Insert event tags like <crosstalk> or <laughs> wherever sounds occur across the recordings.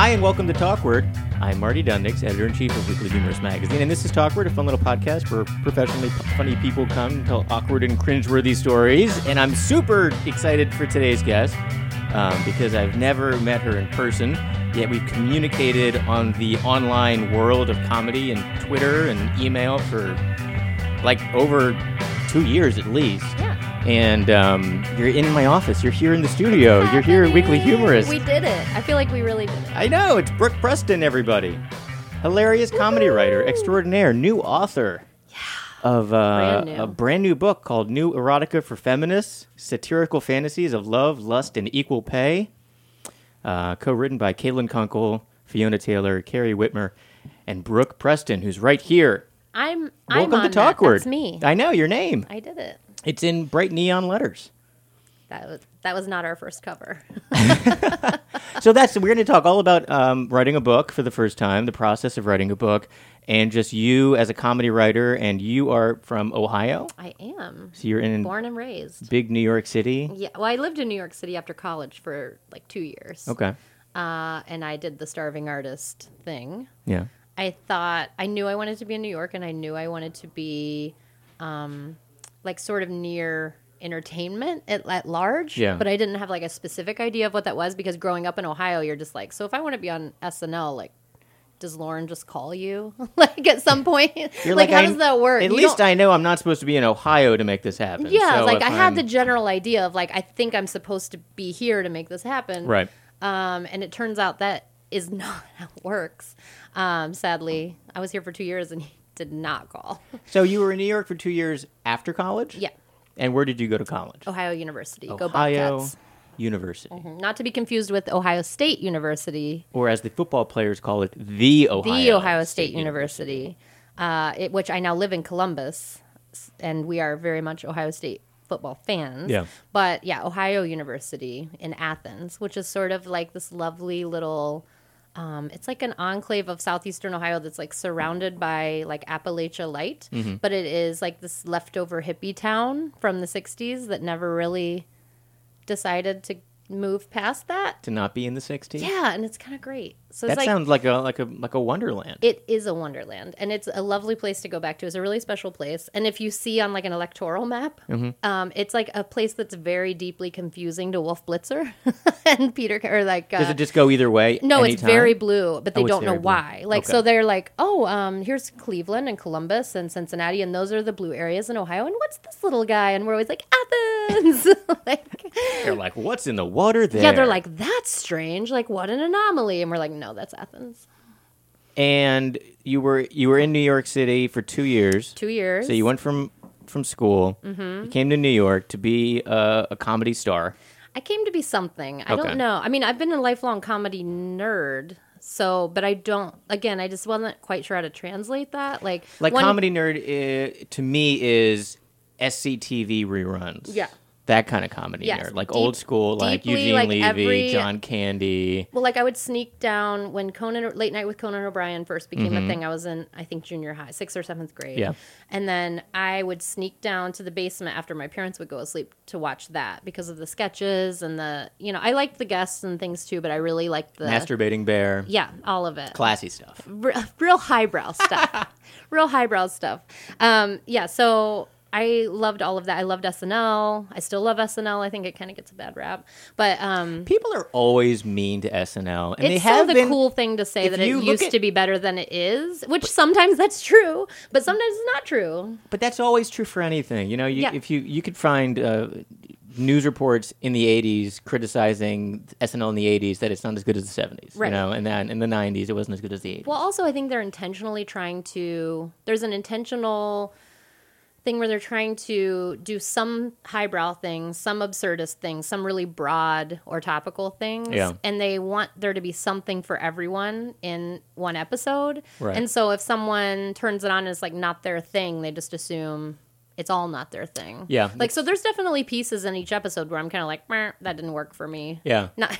Hi, and welcome to Talkward. I'm Marty Dundics, editor in chief of Weekly Humorist Magazine, and this is Talkward, a fun little podcast where professionally funny people come and tell awkward and cringeworthy stories. And I'm super excited for today's guest um, because I've never met her in person, yet we've communicated on the online world of comedy and Twitter and email for like over two years at least. Yeah. And um, you're in my office. You're here in the studio. You're here at Weekly. Humorist. We did it. I feel like we really did it. I know, it's Brooke Preston, everybody. Hilarious comedy writer, extraordinaire, new author yeah. of uh, Brand a brand new book called New Erotica for Feminists Satirical Fantasies of Love, Lust, and Equal Pay. Uh, Co written by Caitlin Kunkel, Fiona Taylor, Carrie Wittmer, and Brooke Preston, who's right here. I'm. I'm Welcome to that. Talkward. That's me. I know your name. I did it. It's in bright neon letters. That was that was not our first cover. <laughs> so that's we're going to talk all about um, writing a book for the first time, the process of writing a book, and just you as a comedy writer. And you are from Ohio, I am so you're in born and raised. big New York City. Yeah. Well, I lived in New York City after college for like two years. Okay, Uh, and I did the starving artist thing. yeah, I thought I knew I wanted to be in New York, and I knew I wanted to be, um, like sort of near entertainment at, at large. Yeah. But I didn't have like a specific idea of what that was because growing up in Ohio, you're just like, so if I want to be on SNL, like, does Lorne just call you <laughs> like at some point? You're like, how I- does that work? At You least don't- I know I'm not supposed to be in Ohio to make this happen. yeah, So like I had the general idea of like I think I'm supposed to be here to make this happen. right. Um, and it turns out that is <laughs> not how it works. Um, sadly, I was here for two years and he did not call. So you were in New York for two years after college. yeah, And where did you go to college? Ohio University. Go Ohio Bobcats. University, Not to be confused with Ohio State University, or as the football players call it, the Ohio. the Ohio State, University, uh, it, which I now live in Columbus, and we are very much Ohio State football fans. Yeah. But yeah, Ohio University in Athens, which is sort of like this lovely little. Um, it's like an enclave of southeastern Ohio that's like surrounded by like Appalachia Light, Mm-hmm. but it is like this leftover hippie town from the '60s that never really decided to move past that. To not be in the '60s. Yeah, and it's kind of great. So That it's like sounds like a like a like a wonderland. it is a wonderland, and it's a lovely place to go back to. It's a really special place, and if you see on like an electoral map, Mm-hmm. um, it's like a place that's very deeply confusing to Wolf Blitzer <laughs> and Peter, or like uh, Does it just go either way? no, it's very blue, but they Oh, don't know blue. why. Like, Okay. so they're like, oh, um, here's Cleveland and Columbus and Cincinnati, and those are the blue areas in Ohio. And what's this little guy? And we're always like, Athens. <laughs> like, They're like, what's in the water there? yeah, they're like, that's strange. Like, what an anomaly. And we're like, no, that's Athens. and you were you were in New York City for two years. Two years. So you went from from school. Mm-hmm. You came to New York to be a, a comedy star. I came to be something. I Okay. don't know. I mean, I've been a lifelong comedy nerd. So, but I don't. Again, I just wasn't quite sure how to translate that. Like, Like one- comedy nerd uh, to me is SCTV reruns. Yeah. That kind of comedy Yes, nerd, like deep- old school, like deeply, Eugene like, Levy, every- John Candy. Well, like I would sneak down when Conan Late Night with Conan O'Brien first became a thing. I was in, I think, junior high, sixth or seventh grade. Mm-hmm. Yeah. And then I would sneak down to the basement after my parents would go asleep to watch that because of the sketches and the, you know, I liked the guests and things too, but I really liked the Masturbating Bear. Yeah, all of it. Classy stuff. R- real highbrow stuff. <laughs> real highbrow stuff. Um, yeah, so I loved all of that. I loved SNL. I still love SNL. I think it kind of gets a bad rap, but um, People are always mean to SNL, and they it's have so the been. cool thing to say that it used at- to be better than it is, which sometimes that's true, but sometimes it's not true. But that's always true for anything. You know, you, Yeah. if you you could find uh, news reports in the '80s criticizing SNL in the '80s that it's not as good as the '70s. You know, and then in the '90s it wasn't as good as the '80s. Well, also, I think they're intentionally trying to. There's an intentional thing where they're trying to do some highbrow things, some absurdist things, some really broad or topical things. Yeah. And they want there to be something for everyone in one episode. Right. And so if someone turns it on and it's like not their thing, they just assume it's all not their thing. Yeah. Like, so there's definitely pieces in each episode where I'm kind of like, that didn't work for me. yeah. Not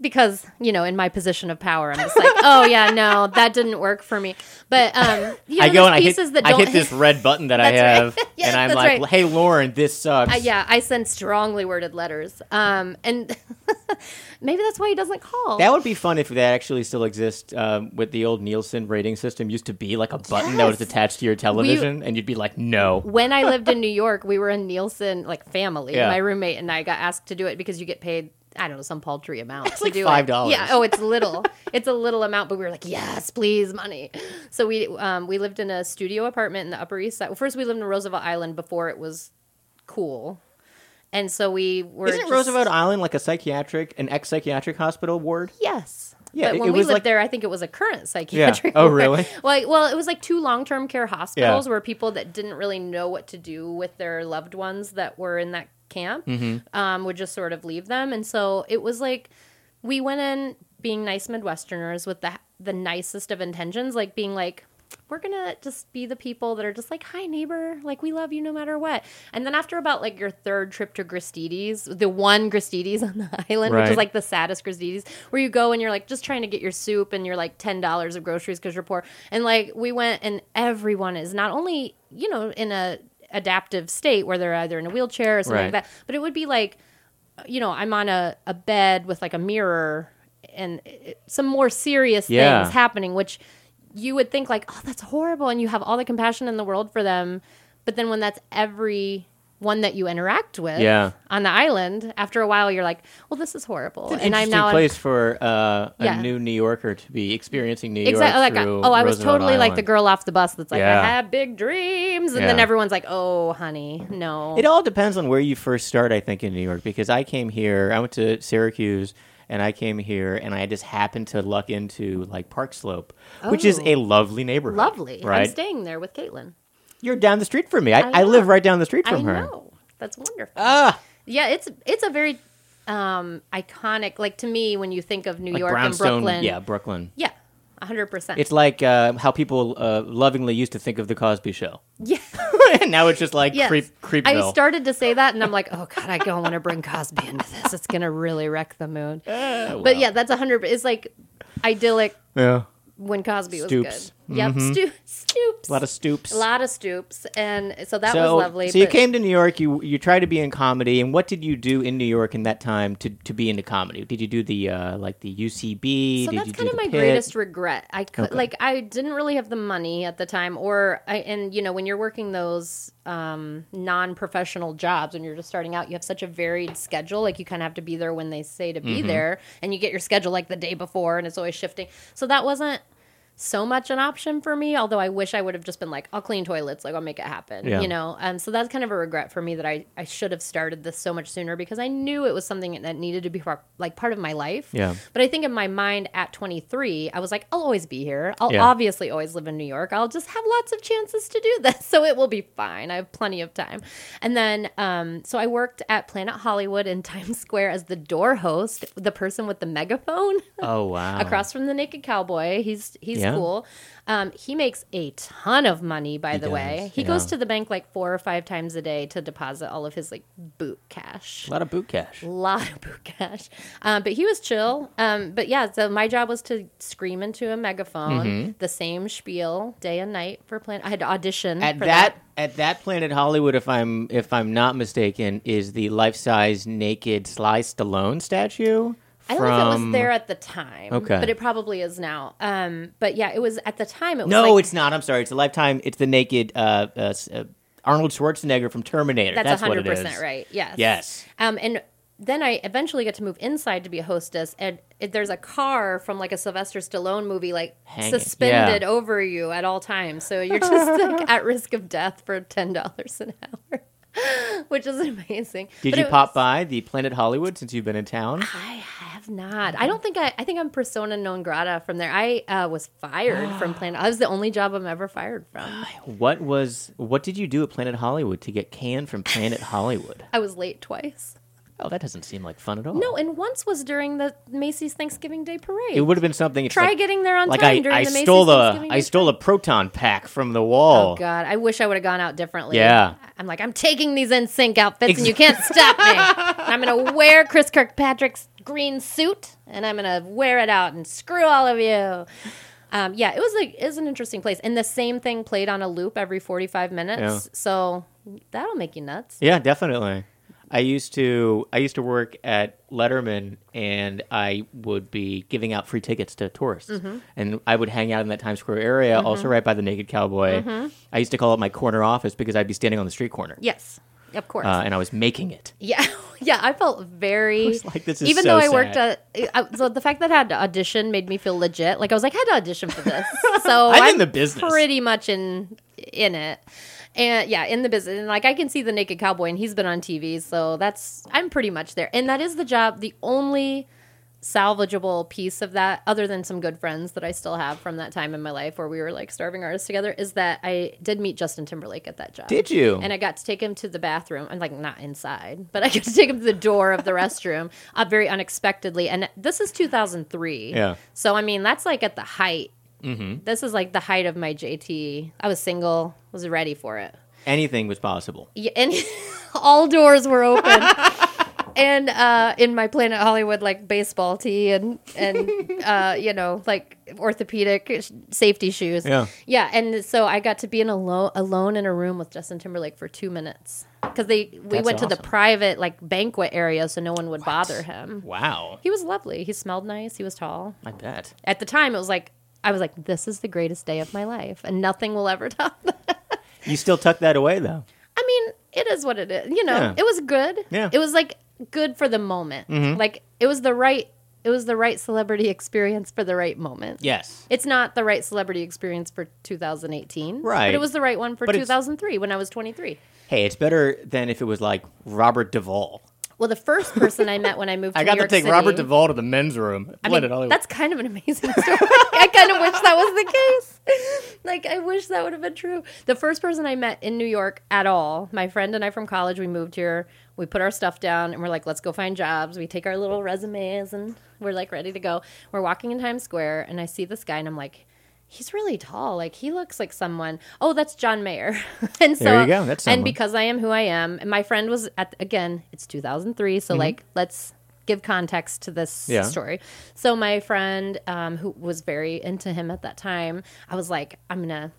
because you know, in my position of power, I'm just like, oh yeah, no, that didn't work for me. But um, you know, I go and I hit, pieces that I hit this red button that I have, right. <laughs> Yeah, and I'm like, right. "Hey, Lorne, this sucks." Uh, yeah, I send strongly worded letters. Um, and <laughs> Maybe that's why he doesn't call. That would be fun if that actually still exists. Um, with the old Nielsen rating system, used to be like a button that was attached to your television, and you'd be like, "No." when I lived in New York, we were a Nielsen, like family. Yeah. My roommate and I got asked to do it because you get paid. I don't know some paltry amount It's to like do $5. Yeah. Oh, it's little. it's a little amount, but we were like, yes, please, money. So we um, we lived in a studio apartment in the Upper East Side. Well, first, we lived in Roosevelt Island before it was cool, and so we were. Isn't just- Roosevelt Island like a psychiatric, an ex psychiatric hospital ward? Yes. Yeah, but it- when it we lived like- there, I think it was a current psychiatric. Oh, ward. really? <laughs> Well, well, it was like two long-term care hospitals where people that didn't really know what to do with their loved ones that were in that camp Mm-hmm. um, would just sort of leave them, and so it was like we went in being nice Midwesterners with the the nicest of intentions, like being like. We're gonna just be the people that are just like, "Hi, neighbor, like we love you no matter what." And then after about like your third trip to Gristedes, the one Gristedes <laughs> on the island, which is like the saddest Gristedes, where you go and you're like just trying to get your soup and you're like ten dollars of groceries because you're poor. And like we went and everyone is not only you know in a adaptive state where they're either in a wheelchair or something Right. like that, but it would be like you know I'm on a, a bed with like a mirror and it- some more serious Yeah. things happening, which you would think like oh that's horrible and you have all the compassion in the world for them, but then when that's every one that you interact with Yeah. on the island, after a while you're like, well, this is horrible, An and I'm now place for uh, a Yeah. new New Yorker to be experiencing New York. exactly like through oh, I was Roosevelt totally like the girl off the bus that's like, Yeah. I have big dreams, and then everyone's like, oh, honey, no, It all depends on where you first start, I think, in New York. Because I came here, I went to Syracuse, and I came here, and I just happened to luck into like Park Slope, which is Oh. a lovely neighborhood. lovely. I'm staying there with Caitlin. You're down the street from me. I, I I, live right down the street I from her. know that's wonderful. Ah, yeah, it's it's a very um iconic. Like to me, when you think of New like York and brownstone. Brooklyn, Yeah, Brooklyn. yeah, hundred percent. It's like uh, how people uh, lovingly used to think of the Cosby Show, yeah. <laughs> and now it's just like Yes. creep, creepville. I started to say that, and I'm like, oh god, I don't want to bring Cosby into this. It's gonna really wreck the mood. But yeah, that's a hundred. It's like idyllic yeah, when Cosby was Stoops. good. Yep, stu- stoops. a lot of stoops. a lot of stoops, and so that so, was lovely. so you came to New York. You you tried to be in comedy, and what did you do in New York in that time to, to be into comedy? Did you do the uh, like the UCB? So did that's kind of my Pit? greatest regret. I could Okay. like I didn't really have the money at the time, or I and you know when you're working those um, non-professional jobs when you're just starting out, you have such a varied schedule. Like you kind of have to be there when they say to be Mm-hmm. there, and you get your schedule like the day before, and it's always shifting. So that wasn't so much an option for me. Although I wish I would have just been like, I'll clean toilets, like I'll make it happen, Yeah. you know. Um, so that's kind of a regret for me that I I should have started this so much sooner because I knew it was something that needed to be par- like part of my life. Yeah. But I think in my mind at 23, I was like, I'll always be here. I'll Yeah. obviously always live in New York. I'll just have lots of chances to do this. <laughs> So it will be fine. I have plenty of time. And then, um, so I worked at Planet Hollywood in <laughs> Times Square as the door host, the person with the megaphone Oh wow! <laughs> across from the Naked Cowboy. He's he's Yeah. Cool. Um, he makes a ton of money, by He the does, way. He yeah. goes to the bank like four or five times a day to deposit all of his like boot cash a lot of boot cash. A lot of boot cash. Um, but he was chill. Um, but yeah, so my job was to scream into a megaphone Mm-hmm. the same spiel day and night for plan. I had to audition At for that, at that Planet Hollywood, if I'm if I'm not mistaken, is the life size naked Sly Stallone statue. I don't know if it was there at the time. Okay. but it probably is now. Um, but yeah, it was at the time. It was No, like, it's not. I'm sorry. It's a lifetime. It's the naked uh, uh, uh, Arnold Schwarzenegger from Terminator. that's That's, what hundred it is. right. Yes. Yes. Um, and then I eventually get to move inside to be a hostess, and it, there's a car from like a Sylvester Stallone movie, like Hanging, suspended yeah. over you at all times. So you're just <laughs> like at risk of death for ten dollars an hour, <laughs> which is amazing. Did But you pop was- by the Planet Hollywood since you've been in town? I have not. I don't think I. I think I'm persona non grata from there. I uh, was fired from <gasps> Planet. I was the only job I'm ever fired from. <gasps> What was what did you do at Planet Hollywood to get canned from Planet Hollywood? I was late twice. Oh, that doesn't seem like fun at all. No, and once was during the Macy's Thanksgiving Day parade. it would have been something. Try like, getting there on like time I, during I the Macy's stole a I stole a proton pack from the wall. Oh God, I wish I would have gone out differently. Yeah. I'm like, I'm taking these NSYNC outfits, Ex- and you can't stop me. <laughs> I'm gonna wear Chris Kirkpatrick's green suit, and I'm gonna wear it out and screw all of you. Um, yeah, it was like it was an interesting place, and the same thing played on a loop every 45 minutes. Yeah. So that'll make you nuts. Yeah, definitely. I used to I used to work at Letterman, and I would be giving out free tickets to tourists, Mm-hmm. and I would hang out in that Times Square area, also right by the Naked Cowboy. Mm-hmm. I used to call it my corner office because I'd be standing on the street corner, Yes, of course. uh, and I was making it. <laughs> Yeah, yeah. I felt very. was like, this is even so though I worked sad. at, I, so the fact that I had to audition made me feel legit. Like I was like, I had to audition for this, <laughs> so I'm in the business. pretty much in in it, and yeah, in the business. And like I can see the Naked Cowboy, and he's been on TV, so that's I'm pretty much there. And that is the job. The only salvageable piece of that other than some good friends that I still have from that time in my life where we were like starving artists together is that I did meet Justin Timberlake at that job. Did you? And I got to take him to the bathroom. I'm like not inside, but I <laughs> got to take him to the door of the restroom uh, very unexpectedly. And this is 2003. Yeah. So I mean that's like at the height. Mm-hmm. This is like the height of my JT. I was single, was ready for it. Anything was possible. Yeah, and <laughs> all doors were open. <laughs> and uh, in my Planet Hollywood like baseball tee and and <laughs> uh, you know like orthopedic sh- safety shoes. Yeah. yeah. And so I got to be in alone alone in a room with Justin Timberlake for two minutes because they we That's went to the private like banquet area so no one would bother him. Wow, He was lovely. He smelled nice. He was tall. I bet. At the time, it was like I was like, this is the greatest day of my life, and nothing will ever <laughs> top that. You still tuck that away though. I mean, it is what it is. You know, Yeah. it was good. Yeah. It was like good for the moment. Mm-hmm. Like it was the right it was the right celebrity <laughs> experience for the right moment. Yes. It's not the right celebrity experience for 2018. Right. But it was the right one for But 2003 when I was 23. Hey, it's better than if it was like Robert Duvall. Well, the first person I met when I moved <laughs> to New York. I New got to York take City, Robert Duvall to the men's room. I mean, Hollywood. that's kind of an amazing <laughs> story. I kind of wish that was the case. <laughs> Like, I wish that would have been true. The first person I met in New York at all, my friend and I from college, we moved here. We put our stuff down and we're like, let's go find jobs. We take our little resumes and we're like ready to go. We're walking in Times Square and I see this guy and I'm like, he's really tall. Like, he looks like someone. Oh, that's John Mayer. <laughs> and so, There you go. That's and because I am who I am, and my friend was at, again, it's 2003. So, like, let's give context to this Mm-hmm. Yeah. story. So my friend, um, who was very into him at that time, I was like, I'm gonna.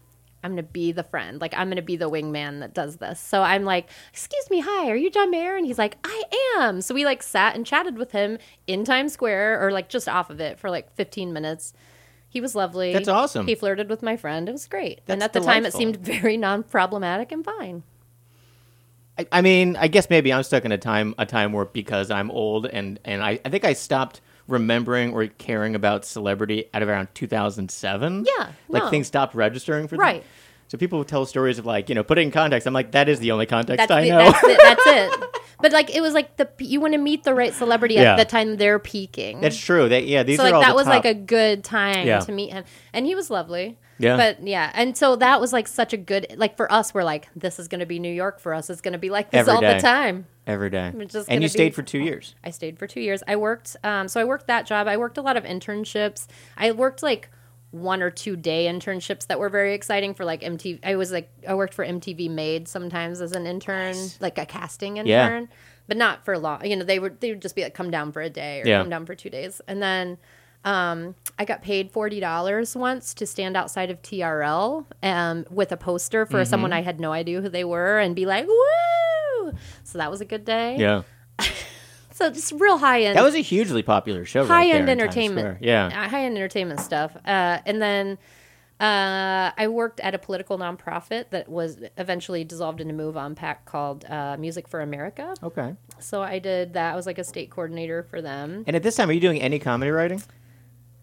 I'm gonna be the friend, like I'm gonna be the wingman that does this. So I'm like, "Excuse me, hi, are you John Mayer?" And he's like, "I am." So we like sat and chatted with him in Times Square, or like just off of it for like 15 minutes. He was lovely. That's awesome. He flirted with my friend. It was great. and at the time, it seemed very non-problematic and fine. I, I mean, I guess maybe I'm stuck in a time a time where because I'm old and and I, I think I stopped remembering or caring about celebrity at around 2007. Yeah, like no. things stopped registering for them. So people tell stories of like you know put it in context. I'm like that is the only context That's I the, know. That's it. That's <laughs> it. But like it was like the you want to meet the right celebrity Yeah. at the time they're peaking. That's true. That yeah, these so are like all that was like a good time Yeah. to meet him, and he was lovely. Yeah. But yeah, and so that was like such a good like for us. We're like this is going to be New York for us. It's going to be like this Every all day. the time. every day. And you stayed be- for two years. I stayed for two years. I worked, um, so I worked that job. I worked a lot of internships. I worked like one or two day internships that were very exciting for like MTV. I was like, I worked for MTV Made sometimes as an intern, like a casting Yeah. intern, but not for long. You know, they would they would just be like, come down for a day or Yeah. come down for two days, and then. Um, I got paid forty dollars once to stand outside of TRL um, with a poster for Mm-hmm. someone I had no idea who they were, and be like, "Woo!" So that was a good day. Yeah, So just real high end that was a hugely popular show. high there end in entertainment. Yeah. Uh, high end entertainment stuff. Uh, and then uh, I worked at a political nonprofit that was eventually dissolved into MoveOn PAC called uh, Music for America. Okay. So I did that. I was like a state coordinator for them. And at this time, are you doing any comedy writing?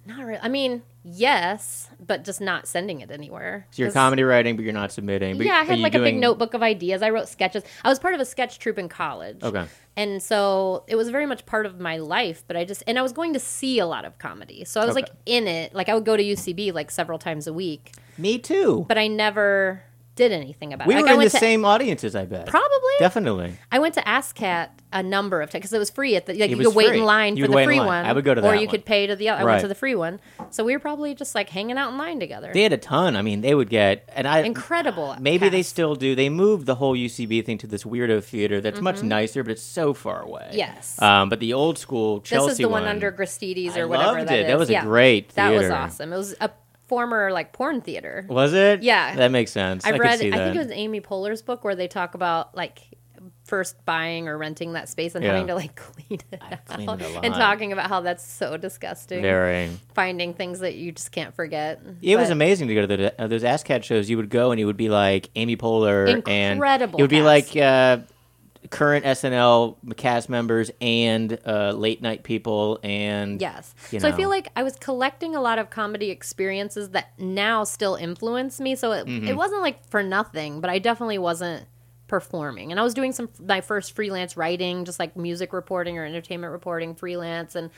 Not really. I mean, yes, but just not sending it anywhere. So you're comedy writing, but you're not submitting. But yeah, I had like a big notebook of ideas. I wrote sketches. I was part of a sketch troupe in college. Okay. And so it was very much part of my life, but I just and I was going to see a lot of comedy. So I was Okay. like in it. Like I would go to UCB like several times a week, Me too. but I never did anything about we it. Like were I in the to, same audiences, I bet. Probably. Definitely. I went to ASCAT a number of times because it was free at the like It you was could wait free. in line You for the free line. one. I would go to or you one. could pay to the I Right. went to the free one. So we were probably just like hanging out in line together. They had a ton. I mean, they would get and I Incredible. Maybe they still do. They moved the whole UCB thing to this weirdo theater that's much nicer, but it's so far away. Mm-hmm. Yes. Um, but the old school Chelsea This is the one, under Gristedes or I whatever loved that it. That is. was a Yeah. great That was awesome. It was a former like porn theater. Was it? Yeah. That makes sense. I've I read. Could see I that. think it was Amy Poehler's book where they talk about like first buying or renting that space and Yeah. having to like <laughs> clean it I out cleaned it a and talking about how that's so disgusting. Very. Finding things that you just can't forget. It was amazing to go to the, uh, those ASCAT shows. You would go and it would be like Amy Poehler Incredible and it would be cast. like uh, current SNL cast members and uh, late night people and Yes. So I feel like I was collecting a lot of comedy experiences that now still influence me. So it, Mm-hmm. it wasn't like for nothing, but I definitely wasn't performing. And I was doing some my first freelance writing, just like music reporting or entertainment reporting freelance. And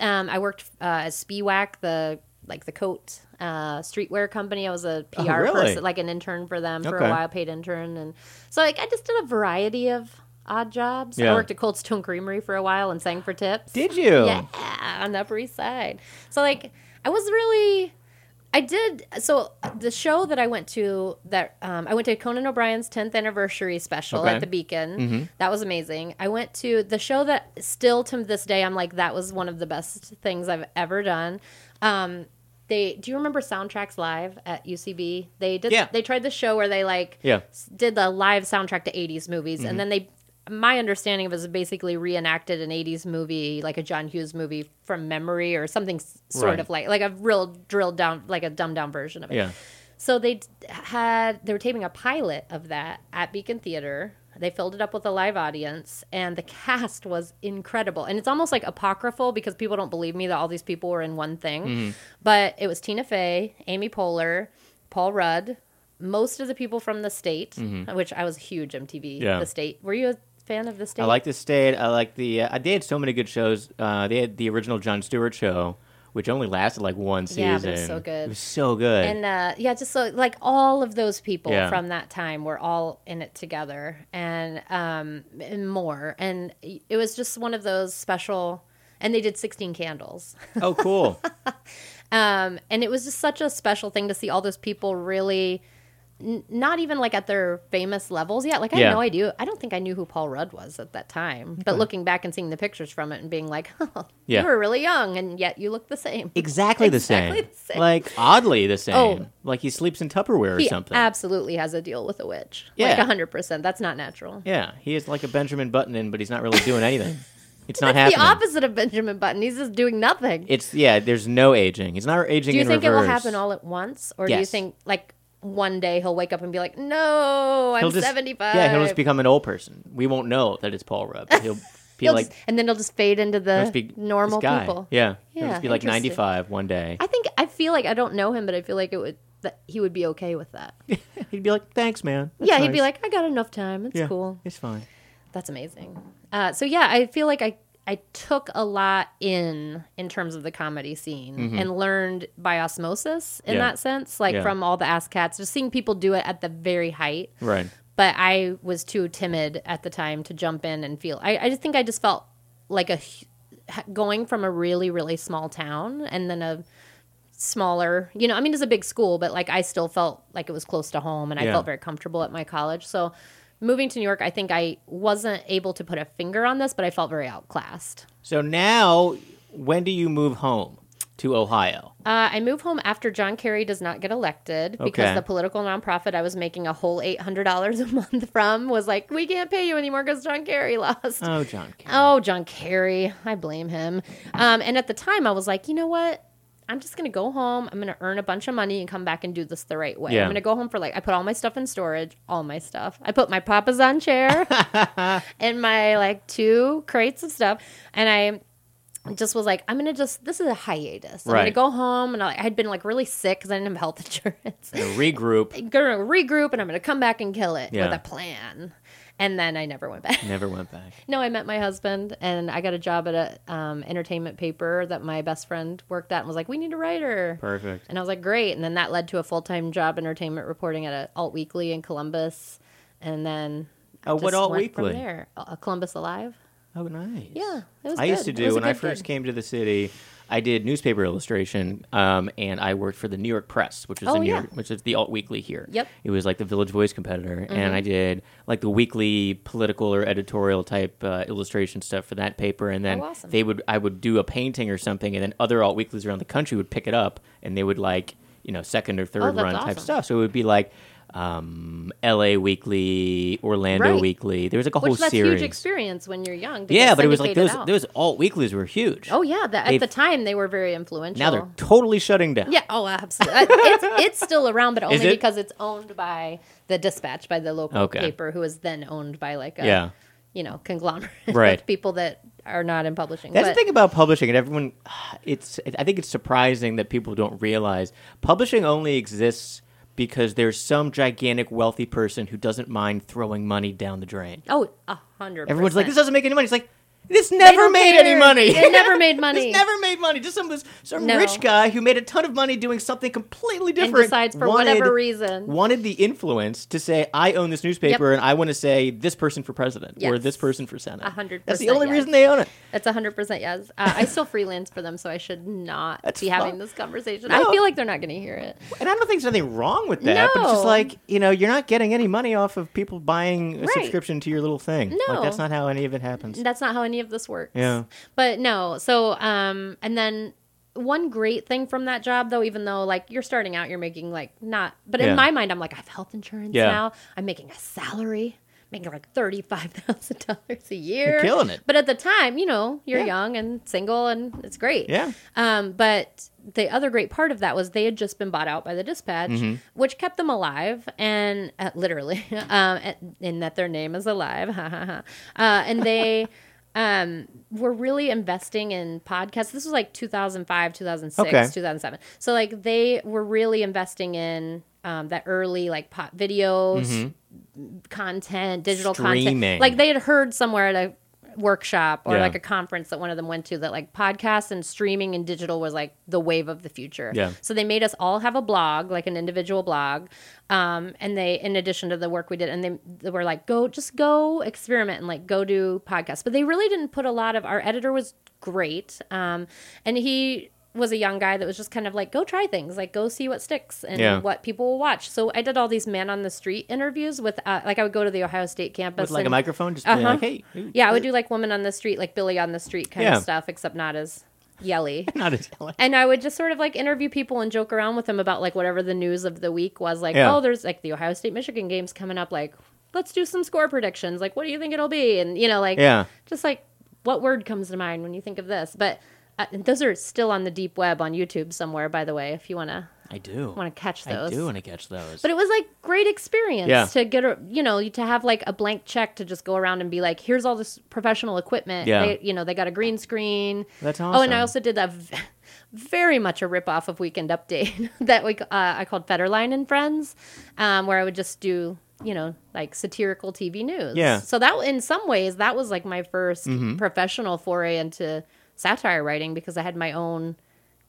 um, I worked uh, as Spiewak, the like the coat uh, streetwear company. I was a PR Oh, really? person, like an intern for them for Okay. a while, paid intern. And so like I just did a variety of odd jobs. Yeah. I worked at Cold Stone Creamery for a while and sang for tips. Did you? Yeah, on the Upper East Side. So like, I was really, I did. So the show that I went to, that um, I went to Conan O'Brien's 10th anniversary special Okay. at the Beacon. That was amazing. I went to the show that still to this day, I'm like, that was one of the best things I've ever done. Um, they, do you remember Soundtracks Live at UCB? They did. Yeah. They tried the show where they like Yeah. did the live soundtrack to 80s movies and then they my understanding of it is basically reenacted an 80s movie like a john hughes movie from memory or something sort Right. of like like a real drilled down like a dumbed down version of it Yeah. so they had they were taping a pilot of that at beacon theater they filled it up with a live audience and the cast was incredible and it's almost like apocryphal because people don't believe me that all these people were in one thing Mm-hmm. but it was tina fey amy poehler paul rudd most of the people from the state which i was huge mtv Mm-hmm. Yeah. the state were you a fan of the state I like the state. I like the. Uh, they had so many good shows. Uh, they had the original Jon Stewart show, which only lasted like one season. Yeah, but it was so good. It was so good. and uh, yeah, just so like all of those people Yeah. from that time were all in it together, and um, and more, and it was just one of those special. And they did sixteen candles, oh, cool. <laughs> um, and it was just such a special thing to see all those people really. N- Not even like at their famous levels yet. Like I Yeah. had no idea. I don't think I knew who Paul Rudd was at that time. But looking back and seeing the pictures from it and being like, <laughs> oh, Yeah. "You were really young, and yet you look the same." <laughs> Exactly the Exactly same. the same. Like oddly the oh. same. Oh. Like he sleeps in Tupperware or He something. absolutely has a deal with a witch. Yeah. Like 100%. That's not natural. yeah, he is like a Benjamin Button, in, but he's not really doing anything. <laughs> It's not happening. the opposite of Benjamin Button. He's just doing nothing. It's yeah. There's no aging. He's not aging do you in think reverse. it will happen all at once? Or do you think, like, one day he'll wake up and be like, no, I'm He'll just 75. Yeah, he'll just become an old person. We won't know that it's Paul Rudd. He'll <laughs> be He'll like just- and then he'll just fade into the be normal people. Yeah, he'll Yeah, just be like 95 one day. I think, I feel like, I don't know him, but I feel like it would, that he would be okay with that. <laughs> He'd be like, "Thanks, man." That's yeah, he'd be like, I got enough time. It's yeah, cool. It's fine. That's amazing. Uh, so yeah, I feel like I I took a lot in in terms of the comedy scene and learned by osmosis in Mm-hmm. Yeah. that sense, like Yeah. from all the ass cats, just seeing people do it at the very height. Right. But I was too timid at the time to jump in and feel. I, I just think I just felt like a going from a really really small town and then a smaller you know i mean it's a big school but like i still felt like it was close to home and i felt very comfortable at my college so moving to new york i think i wasn't able to put a finger on this but i felt very outclassed So now, when do you move home to Ohio? uh, i move home after john kerry does not get elected because Okay. the political nonprofit i was making a whole $800 a <laughs> month from was like we can't pay you anymore because john kerry lost Oh, John. Kerry. Oh, John Kerry. I blame him. Um, and at the time, I was like, you know what? I'm just going to go home. I'm going to earn a bunch of money and come back and do this the right way. Yeah. I'm going to go home for like, I put all my stuff in storage, all my stuff. I put my papasan chair <laughs> and my like two crates of stuff. And I just was like, I'm going to just, this is a hiatus. I'm going to go home. And I had been like really sick because I didn't have health <laughs> insurance. Gonna regroup. going to regroup and I'm going to come back and kill it Yeah. with a plan. And then I never went back. Never went back. <laughs> No, I met my husband and I got a job at a um, entertainment paper that my best friend worked at and was like, "We need a writer." Perfect. And I was like, "Great!" And then that led to a full time job entertainment reporting at a alt weekly in Columbus, and then Oh, what alt weekly? there. Uh, Columbus Alive. Oh, nice. Yeah, it was. I used to good. It was do when I first gig. came to the city. I did newspaper illustration, um, and I worked for the New York Press, which is Oh, the New yeah. York, which is the alt weekly here. Yep. Mm-hmm. It was like the Village Voice competitor, and I did like the weekly political or editorial type uh, illustration stuff for that paper, and then Oh, awesome. they would I would do a painting or something, and then other alt weeklies around the country would pick it up, and they would like you know second or third Oh, run type stuff. So it would be like. Um, L.A. Weekly, Orlando Right. Weekly. There was like a whole that's series. huge experience when you're young. yeah, but it was like those out. those alt weeklies were huge. Oh yeah, They've- at the time they were very influential. now they're totally shutting down. Yeah. Oh, absolutely. Uh, it's <laughs> it's still around, but only it? because it's owned by the Dispatch, by the local Okay. paper, who is then owned by like a Yeah. you know conglomerate <laughs> Right. of people that are not in publishing. That's but, the thing about publishing, and everyone. <sighs> It's. I think it's surprising that people don't realize publishing only exists because there's some gigantic wealthy person who doesn't mind throwing money down the drain. Oh, a hundred. Everyone's like, "This doesn't make any money." It's like, "This never made care. any money. It never made <laughs> money. this never made money. Just some some No. rich guy who made a ton of money doing something completely and different. decides for wanted- whatever reason. wanted the influence to say, "I own this newspaper, and I want to say this person for president or this person for senate." Hundred That's the only yes. reason they own it. That's hundred percent yes. Uh, I still freelance for them, so I should not That's be having this conversation. No. I feel like they're not going to hear it. And I don't think there's anything wrong with that, but it's just like, you know, you're not getting any money off of people buying a Right. subscription to your little thing. Like, No. that's not how any of it happens. That's not how any of this works. Yeah. But no, so um and then one great thing from that job though, even though like you're starting out, you're making like not but Yeah. in my mind I'm like, I have health insurance Yeah. now. I'm making a salary, making like thirty five thousand dollars a year. You're killing it. But at the time, you know, you're Yeah. young and single and it's great. Yeah. Um, but the other great part of that was they had just been bought out by the Dispatch, Mm-hmm. which kept them alive and uh, literally, <laughs> um, in that their name is alive. <laughs> Ha ha ha. Uh, and they um, were really investing in podcasts. This was like 2005, 2006, Okay. 2007. So like they were really investing in um, that early like pot videos, content, digital Mm-hmm. Streaming. content. Like they had heard somewhere at a workshop or Yeah. like a conference that one of them went to that like podcasts and streaming and digital was like the wave of the future. Yeah. So they made us all have a blog, like an individual blog. Um, and they, in addition to the work we did, and they, they were like, go, just go experiment and like go do podcasts. But they really didn't put a lot of, our editor was great. Um, and he was a young guy that was just kind of like, go try things, like go see what sticks and Yeah. what people will watch. So I did all these man on the street interviews with, uh, like I would go to the Ohio State campus. With like a microphone, just Uh-huh. like, hey. yeah, I would do like woman on the street, like Billy on the street kind Yeah. of stuff, except not as yelly. <laughs> Not as yelly. And I would just sort of like interview people and joke around with them about like whatever the news of the week was. Like, Yeah. oh, there's like the Ohio State Michigan games coming up. Like, let's do some score predictions. Like, what do you think it'll be? And you know, like, Yeah. just like what word comes to mind when you think of this. But uh, those are still on the deep web on YouTube somewhere, by the way, if you want to I do. want to catch those. I do want to catch those. But it was like great experience Yeah. to get a you know to have like a blank check to just go around and be like, here's all this professional equipment. Yeah. They, you know, they got a green screen. That's awesome. Oh, and. I also did a v- very much a ripoff of Weekend Update <laughs> that we uh, I called Federline and Friends, um, where I would just do you know like satirical TV news. Yeah. So that in some ways that was like my 1st Mm-hmm. professional foray into satire writing because I had my own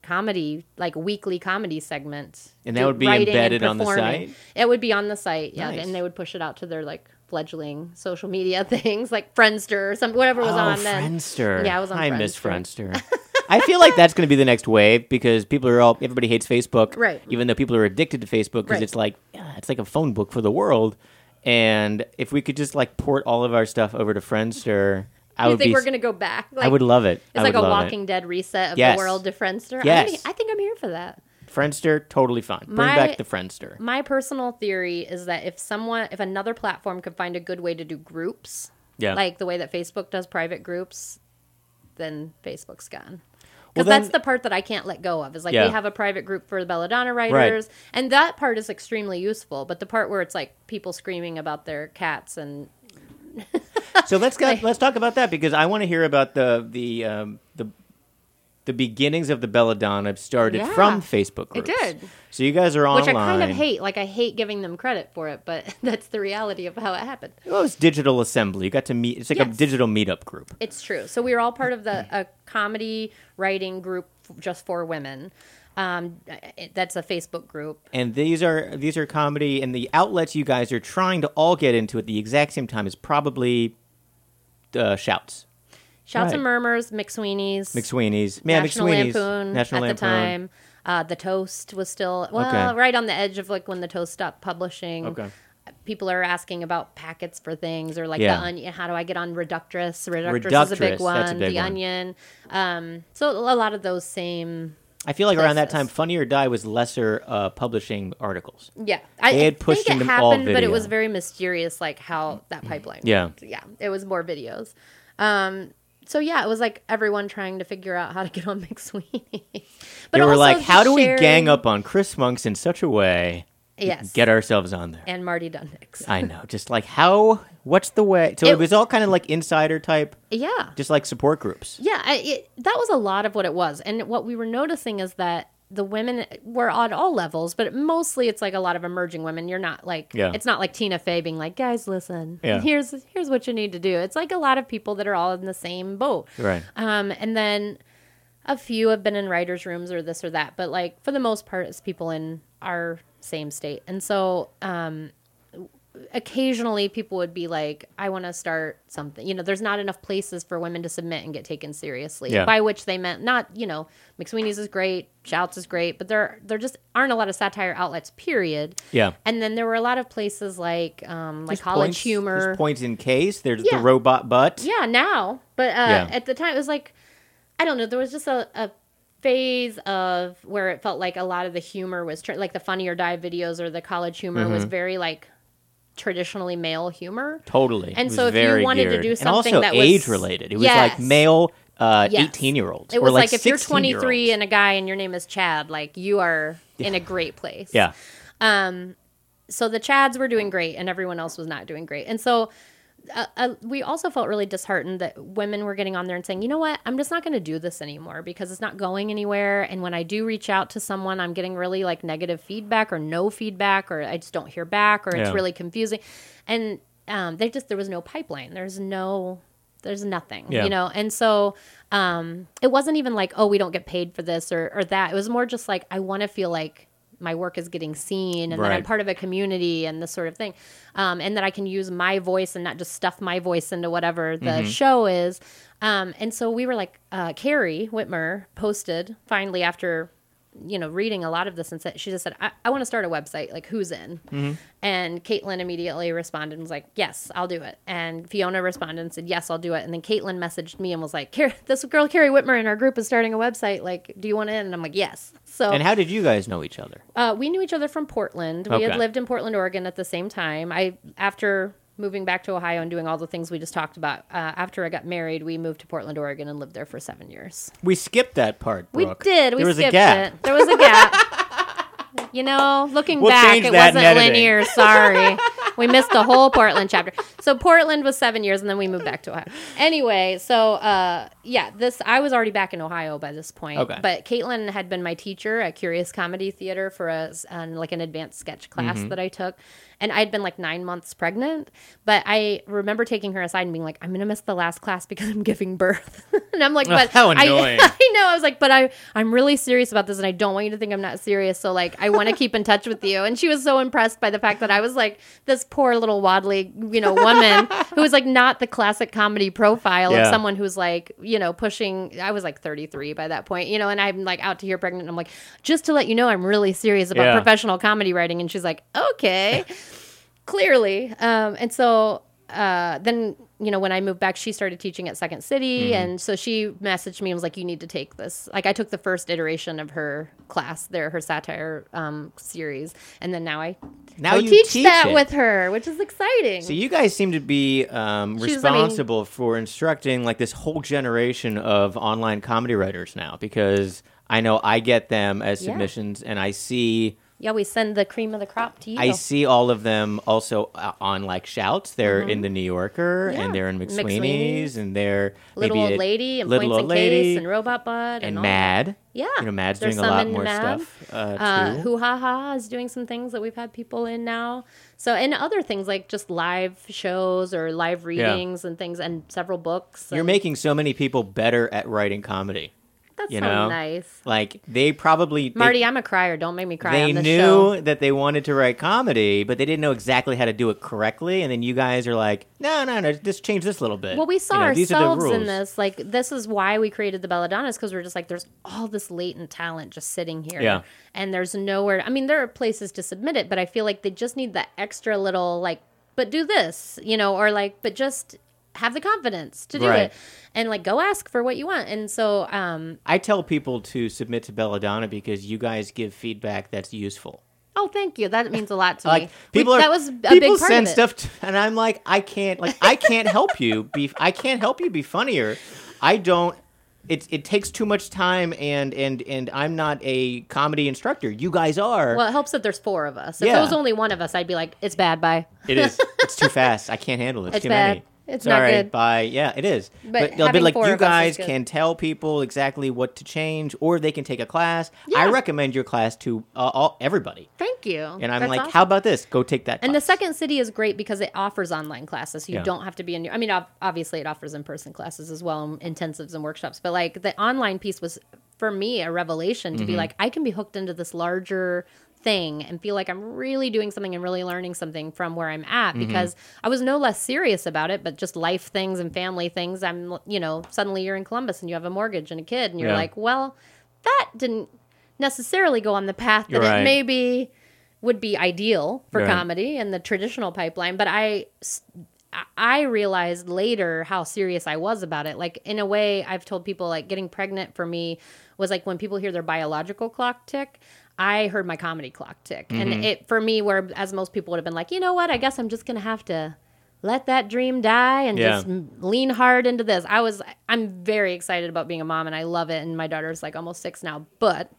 comedy like weekly comedy segment And that would be embedded on the site? it would be on the site yeah Nice. and they would push it out to their like fledgling social media <laughs> things like friendster or some whatever was oh, on then Friendster. Yeah, I was on I miss Friendster. Friendster. <laughs> I feel like that's going to be the next wave because people are all everybody hates Facebook, Right. Even though people are addicted to Facebook because Right. it's like yeah, it's like a phone book for the world. And if we could just like port all of our stuff over to Friendster, I you think be. we're gonna go back like, I would love it. it's I like a walking dead reset of Yes. the world to friendster Yes. gonna- I think i'm here for that It. Friendster, totally fine. Bring My- back the Friendster. my personal theory is that if someone if another platform could find a good way to do groups Yeah. like the way that facebook does private groups then facebook's gone Well, because that's the part that I can't let go of. Is like Yeah. we have a private group for the Belladonna writers, and that part is extremely useful. But the part where it's like people screaming about their cats and so let's Like- let's talk about that because I want to hear about the the um, the the beginnings of the Belladonna started Yeah. from Facebook It did. So you guys are online. which I kind of hate. Like I hate giving them credit for it, but <laughs> that's the reality of how it happened. Well, it's digital assembly. You got to meet. It's like a digital meetup group. It's true. So we were all part of the a comedy writing group just for women. Um, that's a Facebook group. And these are these are comedy, and the outlets you guys are trying to all get into at the exact same time is probably uh, shouts, Shouts Right. and murmurs, McSweeney's, McSweeney's, yeah, National McSweeney's, Lampoon National at Lampoon. the time. Uh, the Toast was still well, Okay. right on the edge of like when the Toast stopped publishing. Okay. People are asking about packets for things or like Yeah. the onion. How do I get on Reductress? Reductress, is a big one. that's a big the one. Onion. Um, so a lot of those same I feel like around that time, places. Funny or Die was lesser uh, publishing articles. Yeah, I, They had pushed think it happened, but it was very mysterious, like how that pipeline. Yeah. worked. yeah, it was more videos. Um, so yeah, it was like everyone trying to figure out how to get on <laughs> McSweeney. but they were like, "How do we gang up on Chris Monks in such a way Yes, get ourselves on there?" and Marty Dundics. I know, just like how? What's the way? So it, It- was all kind of like insider type, yeah, just like support groups. Yeah, I, it, that was a lot of what it was. And what we were noticing is that the women were on all levels, but mostly it's like a lot of emerging women. You're not like, Yeah. it's not like Tina Fey being like, guys, listen, Yeah. here's here's what you need to do. It's like a lot of people that are all in the same boat. Right. Um, and then a few have been in writers' rooms or this or that, but like for the most part, it's people in our same state. And so, um, occasionally people would be like, I want to start something. You know, there's not enough places for women to submit and get taken seriously. Yeah. By which they meant not, you know, McSweeney's is great, Shouts is great, but there there just aren't a lot of satire outlets. Period. Yeah. And then there were a lot of places like um, like There's College points- Humor. There's points in case. There's Yeah. the robot butt. Yeah, now. But uh, Yeah. at the time, it was like, I don't know, there was just a, a phase of where it felt like a lot of the humor was, tr- like the Funny or Die videos or the college humor was Mm-hmm. very like traditionally male humor. Totally. And so if you wanted to do something that was- age related, it was Yes. like male uh, Yes. 18 year olds. It or was like, like, if you're 23 and a guy and your name is Chad, like you are in a great place. yeah, Um, so the Chads were doing great and everyone else was not doing great. And so uh, uh, we also felt really disheartened that women were getting on there and saying, you know what, I'm just not going to do this anymore because it's not going anywhere. And when I do reach out to someone, I'm getting really like negative feedback or no feedback or I just don't hear back or it's really confusing. And um, they just, there was no pipeline. There's no, there's nothing, Yeah. you know? And so um, it wasn't even like, oh, we don't get paid for this or, or that. It was more just like, I want to feel like my work is getting seen and that I'm part of a community and this sort of thing. Um, and that I can use my voice and not just stuff my voice into whatever the Mm-hmm. show is. Um, and so we were like, uh, Carrie Wittmer posted finally after, you know, reading a lot of this and said, she just said, I, I want to start a website. Like, who's in? Mm-hmm. And Caitlin immediately responded and was like, yes, I'll do it. And Fiona responded and said, yes, I'll do it. And then Caitlin messaged me and was like, this girl, Carrie Wittmer, in our group is starting a website. Like, do you want in? And I'm like, yes. So and how did you guys know each other? uh, we knew each other from Portland. We had lived in Portland, Oregon at the same time. I after moving back to Ohio and doing all the things we just talked about. Uh, after I got married, we moved to Portland, Oregon, and lived there for seven years. We skipped that part. We did. We there was skipped a gap. it. There was a gap. <laughs> you know, looking We'll back, change it that in wasn't editing. linear. <laughs> Sorry, we missed the whole Portland chapter. So Portland was seven years, and then we moved back to Ohio. Anyway, so uh, yeah, this I was already back in Ohio by this point. Okay. But Caitlin had been my teacher at Curious Comedy Theater for a like an advanced sketch class Mm-hmm. that I took, and I'd been like nine months pregnant. But I remember taking her aside and being like, "I'm gonna miss the last class because I'm giving birth," <laughs> and I'm like, oh, "But how I- annoying. <laughs> I know. I was like, but I, I'm really serious about this, and I don't want you to think I'm not serious. So like, I want to keep in touch with you. And she was so impressed by the fact that I was like this poor little waddly, you know, woman <laughs> who was like not the classic comedy profile Yeah. of someone who's like, you know, pushing. I was like 33 by that point, you know, and I'm like out to here pregnant. And I'm like, just to let you know, I'm really serious about Yeah. professional comedy writing. And she's like, okay, clearly. Um, and so uh, then you know when I moved back, she started teaching at Second City, Mm-hmm. and so she messaged me and was like, "You need to take this." Like I took the first iteration of her class there, her satire um, series, and then now I Now you teach, teach that it. with her, which is exciting. So you guys seem to be um, She's- I mean- responsible for instructing like this whole generation of online comedy writers now because I know I get them as Yeah. submissions and I see yeah, we send the cream of the crop to you. I see all of them also uh, on like shouts. They're in the New Yorker Mm-hmm. Yeah. and they're in McSweeney's, McSweeney's. and they're Little maybe Old at Lady and Little Points Old and Lady Case and Robot Butt and, and all Mad. Yeah, You know, Mad's There's doing a some lot in more Mad. stuff uh, too. Uh, Hoo Ha Ha is doing some things that we've had people in now. So, and other things like just live shows or live readings and things, and several books. You're and making so many people better at writing comedy. That's you so know? nice. Like they probably they- Marty, I'm a crier. Don't make me cry they on this knew show. that they wanted to write comedy, but they didn't know exactly how to do it correctly. And then you guys are like, no, no, no, just change this a little bit. Well, we saw You know, these are the ourselves in this. Like, this is why we created the Belladonnas because we're just like, there's all this latent talent just sitting here. Yeah. And there's nowhere. I mean, there are places to submit it, but I feel like they just need that extra little, like, but do this, you know, or like, but just have the confidence to do Right. it and like go ask for what you want. And so um I tell people to submit to Belladonna because you guys give feedback that's useful. oh thank you. That means a lot to <laughs> Like me. people are that was a people big part send of it. stuff, to, and I'm like, I can't like I can't help you be I can't help you be funnier. I don't. It it takes too much time, and and and I'm not a comedy instructor. You guys are. Well, it helps that there's four of us. If Yeah. there was only one of us, I'd be like, it's bad, bye. It is. <laughs> It's too fast. I can't handle it. It's too bad. many. It's All not right, good. Bye. Yeah, it is. But But, they'll be like, you of us is guys can tell people exactly what to change, or they can take a class. I recommend your class to uh, all everybody. Thank you. And I'm That's like, awesome. how about this? Go take that. And the second city is great because it offers online classes. So you Yeah. don't have to be in your, I mean, obviously it offers in person classes as well, and intensives and workshops. But like the online piece was for me a revelation to be Mm-hmm. like, I can be hooked into this larger thing and feel like I'm really doing something and really learning something from where I'm at Mm-hmm. because I was no less serious about it, but just life things and family things. I'm, you know, suddenly you're in Columbus and you have a mortgage and a kid, and you're Yeah. like, well, that didn't necessarily go on the path that right. it maybe would be ideal for Right. comedy and the traditional pipeline but i i realized later how serious i was about it like in a way i've told people like getting pregnant for me was like when people hear their biological clock tick i heard my comedy clock tick Mm-hmm. and it for me where as most people would have been like you know what i guess i'm just gonna have to let that dream die and Yeah. just lean hard into this i was i'm very excited about being a mom and i love it and my daughter's like almost six now but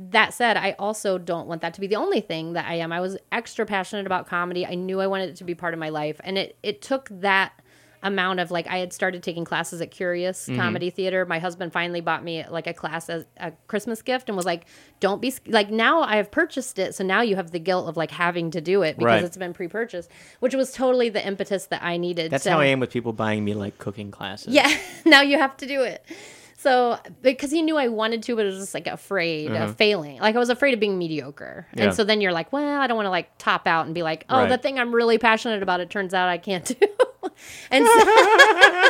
that said, I also don't want that to be the only thing that I am. I was extra passionate about comedy. I knew I wanted it to be part of my life, and it it took that amount of like I had started taking classes at Curious Mm-hmm. Comedy Theater. My husband finally bought me like a class as a Christmas gift and was like, "Don't be like now I have purchased it, so now you have the guilt of like having to do it because Right. it's been pre-purchased," which was totally the impetus that I needed. That's how I am with people buying me like cooking classes. yeah, <laughs> now you have to do it. So because he knew I wanted to, but I was just like afraid of failing. Like I was afraid of being mediocre. Mm-hmm. Yeah. And so then you're like, well, I don't want to like top out and be like, oh, Right. the thing I'm really passionate about, it turns out I can't <laughs> do. <laughs> and so <laughs>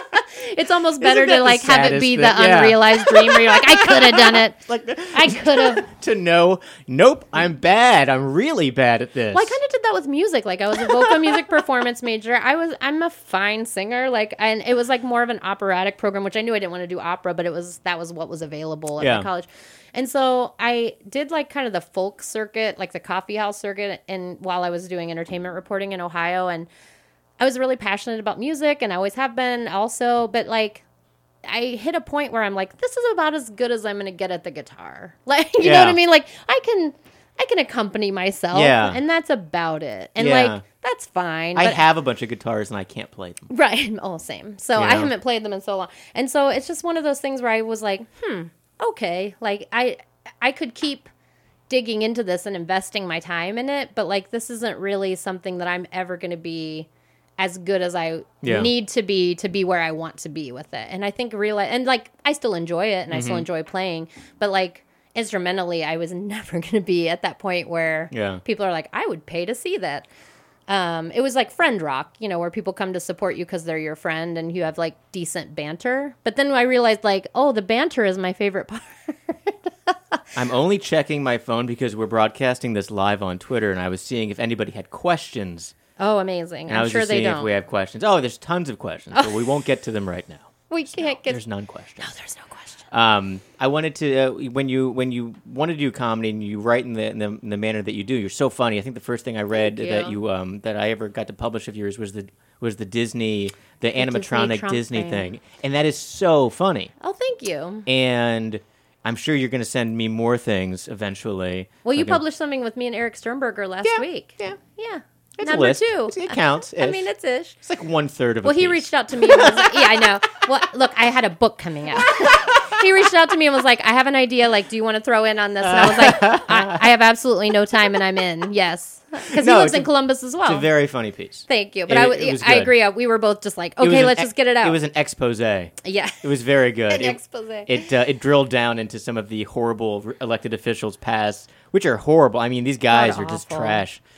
it's almost better to like have it be the Yeah. unrealized dream where you're like, I could have <laughs> done it. Like I could have. to know, nope, I'm bad. I'm really bad at this. Well, I kind of did that with music. Like I was a vocal music performance major. I was I'm a fine singer. Like and it was like more of an operatic program, which I knew I didn't want to do opera, but it was that was what was available at Yeah. my college. And so I did like kind of the folk circuit, like the coffee house circuit, and while I was doing entertainment reporting in Ohio, and I was really passionate about music, and I always have been also, but like. I hit a point where I'm like, this is about as good as I'm going to get at the guitar. <laughs> Like, you know what I mean? Like, I can, I can accompany myself, Yeah. and that's about it. And Yeah. like, that's fine. I have a bunch of guitars and I can't play them. <laughs> right. Oh, same. So You I haven't played them in so long, and so it's just one of those things where I was like, hmm, okay, like I, I could keep digging into this and investing my time in it, but like this isn't really something that I'm ever going to be as good as I Yeah. need to be to be where I want to be with it. And I think realize and like I still enjoy it and I Mm-hmm. still enjoy playing, but like instrumentally I was <laughs> never going to be at that point where Yeah. people are like I would pay to see that. Um, it was like friend rock, you know, where people come to support you because they're your friend and you have like decent banter. But then I realized, like, oh, the banter is my favorite <laughs> part. I'm only checking my phone because we're broadcasting this live on Twitter, and I was seeing if anybody had questions. Oh, amazing! And I'm sure they don't. if we have questions. Oh, there's tons of questions, but we <laughs> won't get to them right now. we can't get. There's none questions. no, there's no question. Um, I wanted to uh, when you when you want to do comedy and you write in the, in the in the manner that you do, you're so funny. I think the first thing I read Thank that you. you um that I ever got to publish of yours was the was the Disney the, Disney animatronic Trump Disney thing. thing, and that is so funny. Oh, thank you. And I'm sure you're going to send me more things eventually. Well, you published something with me and Eric Sternberger last Yeah, week. yeah. yeah. It's a Number list. two. It counts, I mean, it's ish. It's like one third of. It. Well, a he piece. reached out to me and was like, "Yeah, I know." <laughs> Well, look, I had a book coming out. <laughs> he reached out to me and was like, "I have an idea. Like, do you want to throw in on this?" And I was like, I, "I have absolutely no time, and I'm in." Yes, <laughs> because No, he lives in a- Columbus as well. It's a very funny piece. Thank you, but It- I, w- it was I agree. We were both just like, "Okay, let's ex- just get it out." It was an expose. Yeah, it was very good. an It- expose. It uh, it drilled down into some of the horrible elected officials past, which are horrible. I mean, these guys God are just awful.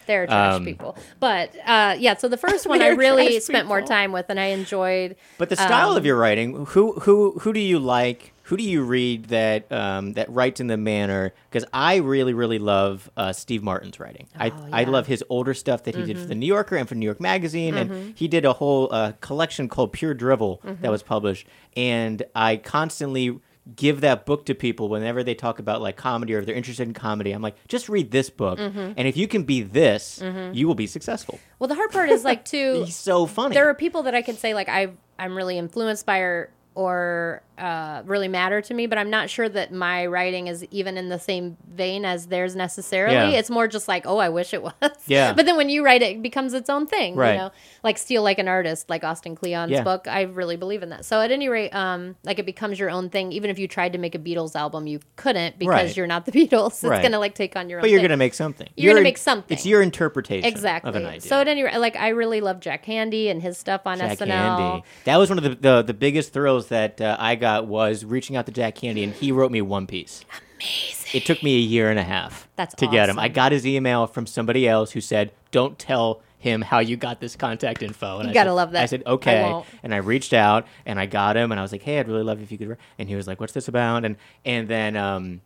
Trash. They're trash Um, people. But uh, yeah, so the first <laughs> one I really spent more time with, and I enjoyed. But the style Um, of your writing, who who who do you like? who do you read that um, that writes in the manner? Because I really, really love uh, Steve Martin's writing. I, Oh, I yeah. love his older stuff that he did for the New Yorker and for New York Magazine, and he did a whole uh, collection called Pure Drivel that was published. And I constantly give that book to people whenever they talk about like comedy or if they're interested in comedy. I'm like, just read this book, mm-hmm. and if you can be this, mm-hmm. you will be successful. Well, the hard part is like <laughs> too. He's so funny. there are people that I can say like I I'm really influenced by or or uh, really matter to me, but I'm not sure that my writing is even in the same vein as theirs necessarily. Yeah. It's more just like, oh, I wish it was. Yeah. <laughs> But then when you write it, it becomes its own thing. Right. You know, like Steal Like an Artist, like Austin Kleon's Yeah. book. I really believe in that. So at any rate, um, like it becomes your own thing. Even if you tried to make a Beatles album, you couldn't because Right. you're not the <laughs> Beatles. It's Right. gonna like take on your own. but you're thing. gonna make something. You're gonna in- make something. It's your interpretation Exactly. of an idea. So at any rate, like I really love Jack Handey and his stuff on Jack SNL. Handey. That was one of the, the, the biggest thrills that uh, I got was reaching out to Jack Handey, and he wrote me One Piece. Amazing. It took me a year and a half That's to get him. I got his email from somebody else who said, "Don't tell him how you got this contact info." And You I gotta said- love that. I said, I "Okay," won't. and I reached out and I got him, and I was like, "Hey, I'd really love if you could." write-" And he was like, "What's this about?" And and then um,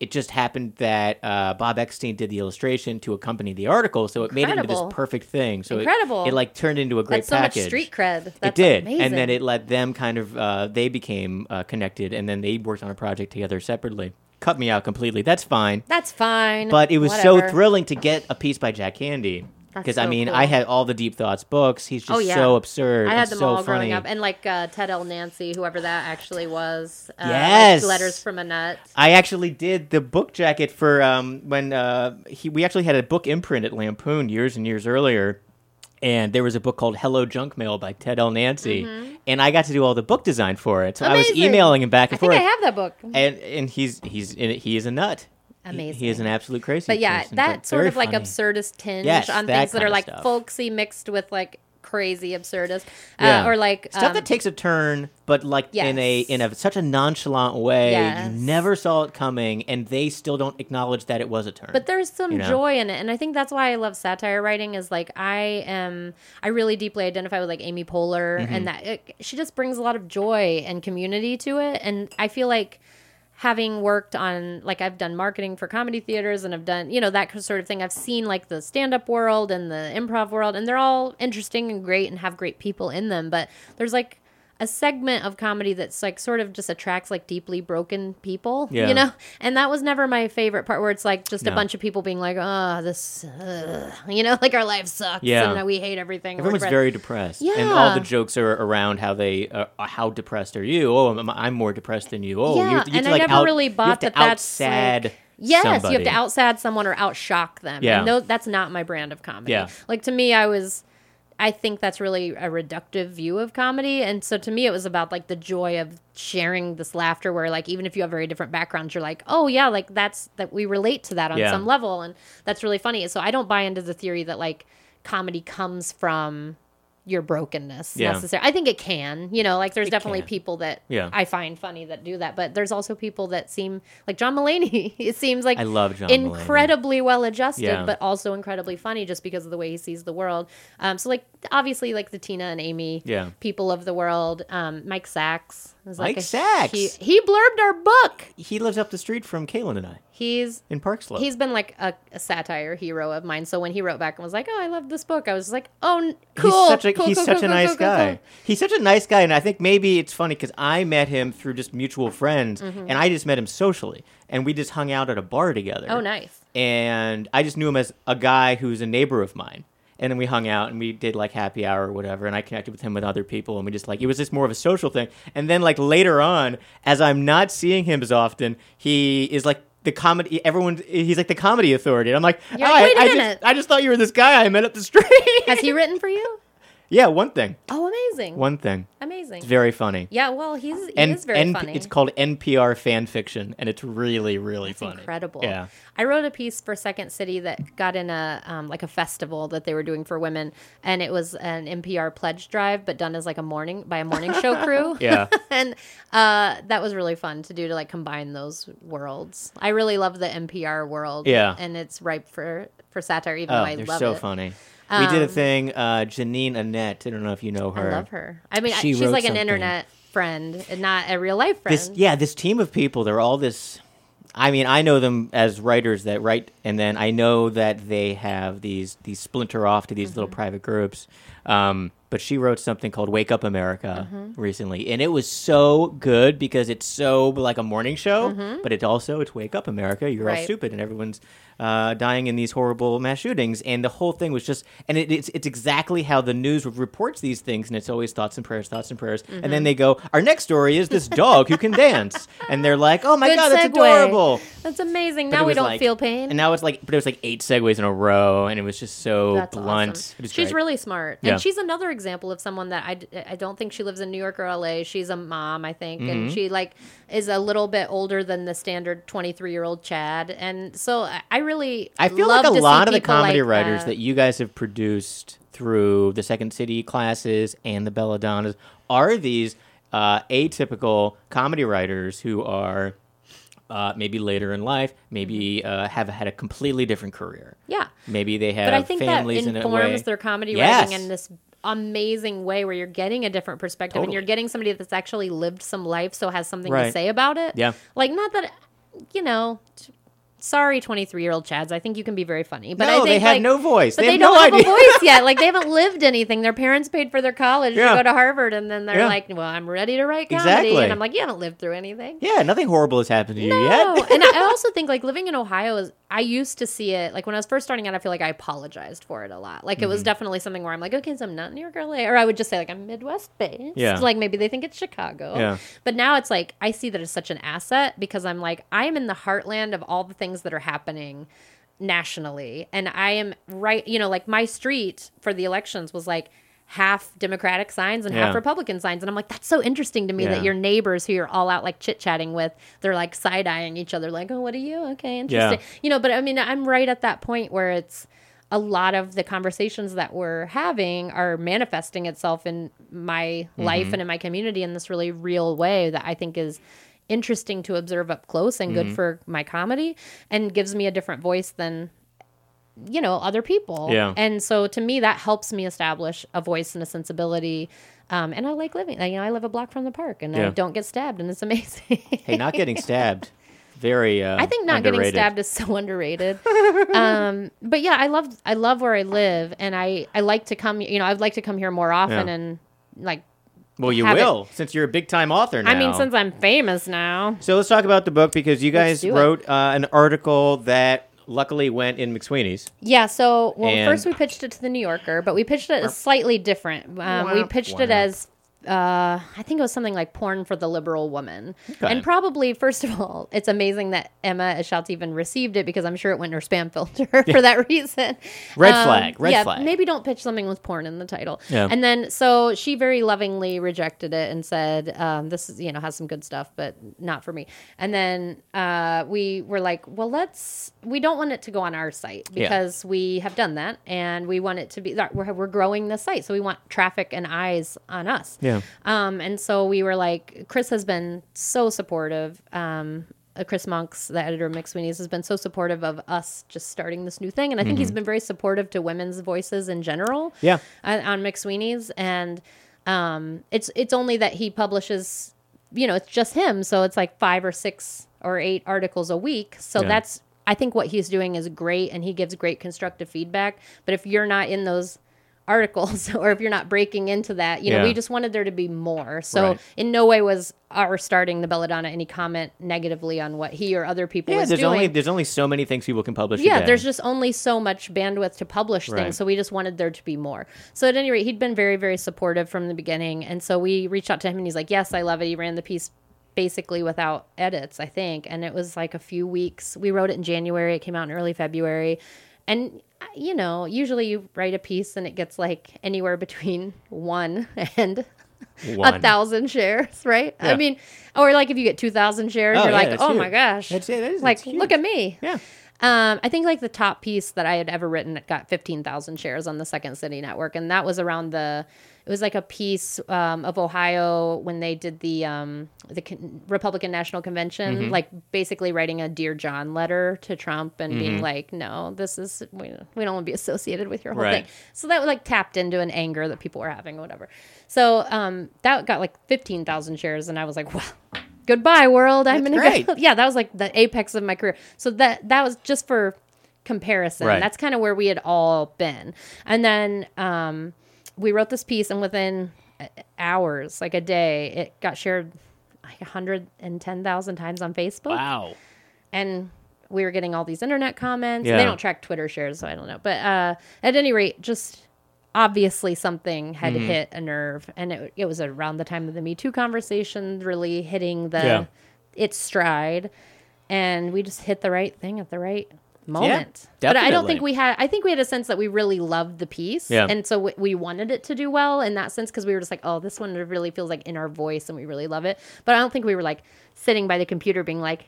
it just happened that uh, Bob Eckstein did the illustration to accompany the article, so it made it into this perfect thing. So Incredible. It, like turned into a great That's so package. much street cred. That's it did, amazing. and then it let them kind of uh, they became uh, connected, and then they worked on a project together separately. Cut me out completely. That's fine, That's fine. but it was so thrilling to get a piece by Jack Handey Because I mean cool. I had all the Deep Thoughts books. He's just Oh, yeah. so absurd. I had them so all funny. growing up, and like uh, Ted L. Nancy, whoever that actually was. Uh, like Yes. letters from a nut. I actually did the book jacket for um, when uh, he, we actually had a book imprint at Lampoon years and years earlier. And there was a book called Hello Junk Mail by Ted L. Nancy. And I got to do all the book design for it. So I was Mm-hmm. Emailing him back I and think forth. I have that book. and and he's he's in it, he is a nut. He- He, is an absolute crazy. But yeah, person, that but sort of like absurdist tinge Yes, on that things that are like stuff. folksy mixed with like crazy absurdist, Yeah. uh, or like stuff um, that takes a turn, but like in a in a such a nonchalant way. Yes. You never saw it coming, and they still don't acknowledge that it was a turn. but there's some you know? joy in it and i think that's why i love satire writing is like i am i really deeply identify with like amy poehler Mm-hmm. and that it, she just brings a lot of joy and community to it and i feel like having worked on like i've done marketing for comedy theaters and i've done you know that sort of thing. I've seen like the stand-up world and the improv world and they're all interesting and great and have great people in them but there's like a segment of comedy that's like sort of just attracts like deeply broken people Yeah. you know and that was never my favorite part where it's like just a bunch of people being like oh this uh, you know <laughs> like our life sucks Yeah. and we hate everything Everyone's very depressed, Yeah. and all the jokes are around how they uh, how depressed are you? Oh, I'm, I'm more depressed than you. Oh, Yeah, you, have to- you have and to, I never out- really bought that that's, outsad like- Yes, somebody. you have to outsad someone or outshock them. Yeah. And that's not my brand of comedy. Yeah. Like to me, I was, I think that's really a reductive view of comedy. And so to me, it was about like the joy of sharing this laughter where like, even if you have very different backgrounds, you're like, oh yeah, like that's, that we relate to that on Yeah. some level. And that's really funny. So I don't buy into the theory that like comedy comes from your brokenness Yeah. necessarily. I think it can, you know, like there's It definitely can. people that Yeah. I find funny that do that, but there's also people that seem like John Mulaney. <laughs> it seems like I love John incredibly well adjusted, Yeah. but also incredibly funny just because of the way he sees the world. Um, so like obviously like the Tina and Amy Yeah. people of the world. Um, Mike Sacks is like Mike a- Sacks! He, he blurbed our book. He lives up the street from Caitlin and I He's in Park Slope. he's been like a, a satire hero of mine. So when he wrote back and was like, "Oh, I love this book," I was like, "Oh, cool." He's such a cool, he's cool, such cool, a nice guy. He's such a nice guy, and I think maybe it's funny because I met him through just mutual friends, Mm-hmm. and I just met him socially, and we just hung out at a bar together. Oh, nice. And I just knew him as a guy who's a neighbor of mine. And then we hung out and we did like happy hour or whatever, and I connected with him with other people, and we just like it was just more of a social thing. And then like later on, as I'm not seeing him as often, he is like the comedy. Everyone, he's like the comedy authority. And I'm like, "Oh, like, I- "Wait a I, just, minute." I just thought you were this guy I met up the street. Has he written for you? Yeah, one thing. Oh, amazing. One thing. Amazing. It's very funny. yeah, well, he's he And, is very and funny. it's called NPR fan fiction, and it's really, really funny. incredible. Yeah. I wrote a piece for Second City that got in a um, like a festival that they were doing for women, and it was an NPR pledge drive, but done as like a morning by a morning show <laughs> crew. Yeah. <laughs> and uh, that was really fun to do to like combine those worlds. I really love the NPR world. Yeah. and it's ripe for for satire. Even Oh, though I love it. they're love so it. funny. We did a Um, thing, uh, Janine Annett. I don't know if you know her. I love her. I mean, I- she's wrote like an something. internet friend and not a real life friend. this yeah this team of people they're all this i mean i know them as writers that write and then i know that they have these these splinter off to these Mm-hmm. little private groups um, but she wrote something called wake up america Mm-hmm. recently and it was so good because it's so like a morning show but it also it's wake up america you're all Mm-hmm. Stupid and everyone's uh, dying in these horrible mass shootings and the whole thing was just and it, it's, it's exactly how the news reports these things and it's always thoughts and prayers thoughts and prayers and Mm-hmm. then they go our next story is this dog who can dance <laughs> and they're like oh my Good god that's segue. adorable That's amazing. But now we don't like- feel pain. and now it's like but it was like eight segues in a row and it was just so That's blunt awesome. She's great. really smart, Yeah. and she's another example of someone that I, I don't think she lives in New York or LA. She's a mom, I think, Mm-hmm. and she like is a little bit older than the standard twenty three year old Chad, and so I, I really I feel like a lot of the comedy like writers that. you guys have produced through the Second City classes and the Belladonnas are these uh, atypical comedy writers who are uh, maybe later in life, maybe uh, have had a completely different career. yeah. Maybe they have But I think that families in a way. informs their comedy Yes. writing in this amazing way where you're getting a different perspective and you're getting somebody that's actually lived some life so has something to say about it. Yeah. Like not that you know sorry 23 year old chads i think you can be very funny but No, I think, they had like- no voice. but They they, have don't no have idea. a voice <laughs> yet like they haven't lived anything their parents paid for their college Yeah. to go to harvard and then they're Yeah. like well i'm ready to write comedy Exactly. and i'm like you haven't lived through anything Yeah, nothing horrible has happened to you no, yet. and I <laughs> also think like living in Ohio is. I used to see it like when I was first starting out. I feel like I apologized for it a lot. Like it Mm-hmm. was definitely something where I'm like, okay, so I'm not New York or LA, or I would just say like I'm Midwest based. Yeah. Like maybe they think it's Chicago. Yeah. But now it's like I see that it's such an asset because I'm like I am in the heartland of all the things that are happening nationally, and I am right. You know, like my street for the elections was like half Democratic signs and Yeah. half Republican signs. And I'm like, that's so interesting to me Yeah. that your neighbors who you're all out like chit chatting with, they're like side eyeing each other, like, oh, what are you? Okay, interesting. You know, but I mean, I'm right at that point where it's a lot of the conversations that we're having are manifesting itself in my mm-hmm. life and in my community in this really real way that I think is interesting to observe up close and good mm-hmm. for my comedy and gives me a different voice than you know other people Yeah. and so to me that helps me establish a voice and a sensibility um, and i like living you know i live a block from the park and i don't get stabbed and it's <laughs> amazing hey, not getting <laughs> stabbed. Very. Uh, I think not underrated. getting stabbed is so <laughs> underrated. um, but yeah, I love I love where I live, and I I like to come. You know, I'd like to come here more often, Yeah. and like Well, you have it- will since you're a big time author now. I mean, since I'm famous now. So let's talk about the book because you guys wrote uh, an article that luckily went in McSweeney's. Yeah, so well, And- first we pitched it to the New Yorker, but we pitched it as slightly different. Um, we Womp pitched it as uh, I think it was something like porn for the liberal woman. Okay. And probably, first of all, it's amazing that Emma Eschaltz even received it because I'm sure it went in her spam filter <laughs> for that reason. Red Um, flag, red yeah, flag. Maybe don't pitch something with porn in the title. Yeah. And then, so she very lovingly rejected it and said, um, this is, you know, has some good stuff, but not for me. And then uh, we were like, well, let's, we don't want it to go on our site Yeah. because we have done that and we want it to be, we're, we're growing the site. So we want traffic and eyes on us. Yeah. Um, and so we were like, Chris has been so supportive. Um, uh, Chris Monks, the editor of McSweeney's, has been so supportive of us just starting this new thing, and I think he's been very supportive to women's voices in general. Mm-hmm. Yeah. on, on McSweeney's, and um, it's it's only that he publishes, you know, it's just him, so it's like five or six or eight articles a week. So Yeah. that's I think what he's doing is great, and he gives great constructive feedback. But if you're not in those articles <laughs> or if you're not breaking into that you know Yeah. we just wanted there to be more so Right. in no way was our starting the belladonna any comment negatively on what he or other people Yeah, was there's doing only there's only so many things people can publish. yeah, there's just only so much bandwidth to publish Right. things, so we just wanted there to be more. So at any rate, he'd been very, very supportive from the beginning, and so we reached out to him, and he's like, "Yes, I love it." He ran the piece basically without edits, I think, and it was like a few weeks. We wrote it in January; it came out in early February, and uh, you know, usually you write a piece and it gets like anywhere between <laughs> one and One. a thousand shares, right? Yeah. I mean, or like if you get two thousand shares, Oh, you're yeah, like, "Oh huge. my gosh!" That's it. That is- like, huge. look at me. Yeah. Um, I think like the top piece that I had ever written it got 15,000 shares on the Second City Network. And that was around the, it was like a piece um, of Ohio when they did the um, the Con- Republican National Convention, like basically writing a Dear John letter to Trump and being like, no, this is, we, we don't want to be associated with your whole Right. thing. So that like tapped into an anger that people were having or whatever. So um, that got like 15,000 shares. And I was like, well, goodbye world. I'm That's to go. <laughs> Yeah, that was like the apex of my career. So that, that was just for comparison. Right. That's kind of where we had all been. And then um, we wrote this piece and within uh, hours, like a day, it got shared like 110,000 times on Facebook Wow. and we were getting all these internet comments. Yeah. They don't track Twitter shares, so I don't know. But uh, at any rate, just obviously something had Mm-hmm. hit a nerve, and it, it was around the time of the Me Too conversation really hitting the Yeah. its stride, and we just hit the right thing at the right moment. but I don't think we had. I think we had a sense that we really loved the piece, Yeah. and so we, we wanted it to do well in that sense because we were just like, oh, this one really feels like in our voice, and we really love it. But I don't think we were like sitting by the computer being like.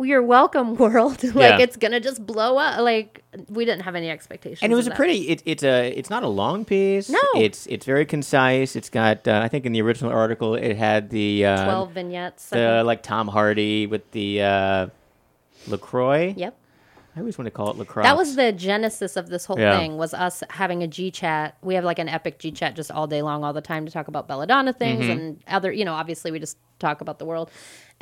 Well, you're welcome, <laughs> world. <laughs> like Yeah. it's gonna just blow up. Like we didn't have any expectations. And it was a that. pretty. It, it's a. It's not a long piece. No. It's it's very concise. It's got. Uh, I think in the original article it had the uh, twelve vignettes. The like Tom Hardy with the uh, Lacroix. yep. I always want to call it Lacroix. That was the genesis of this whole Yeah. thing was us having a G chat. We have like an epic G chat just all day long, all the time to talk about belladonna things Mm-hmm. and other, you know, obviously we just talk about the world.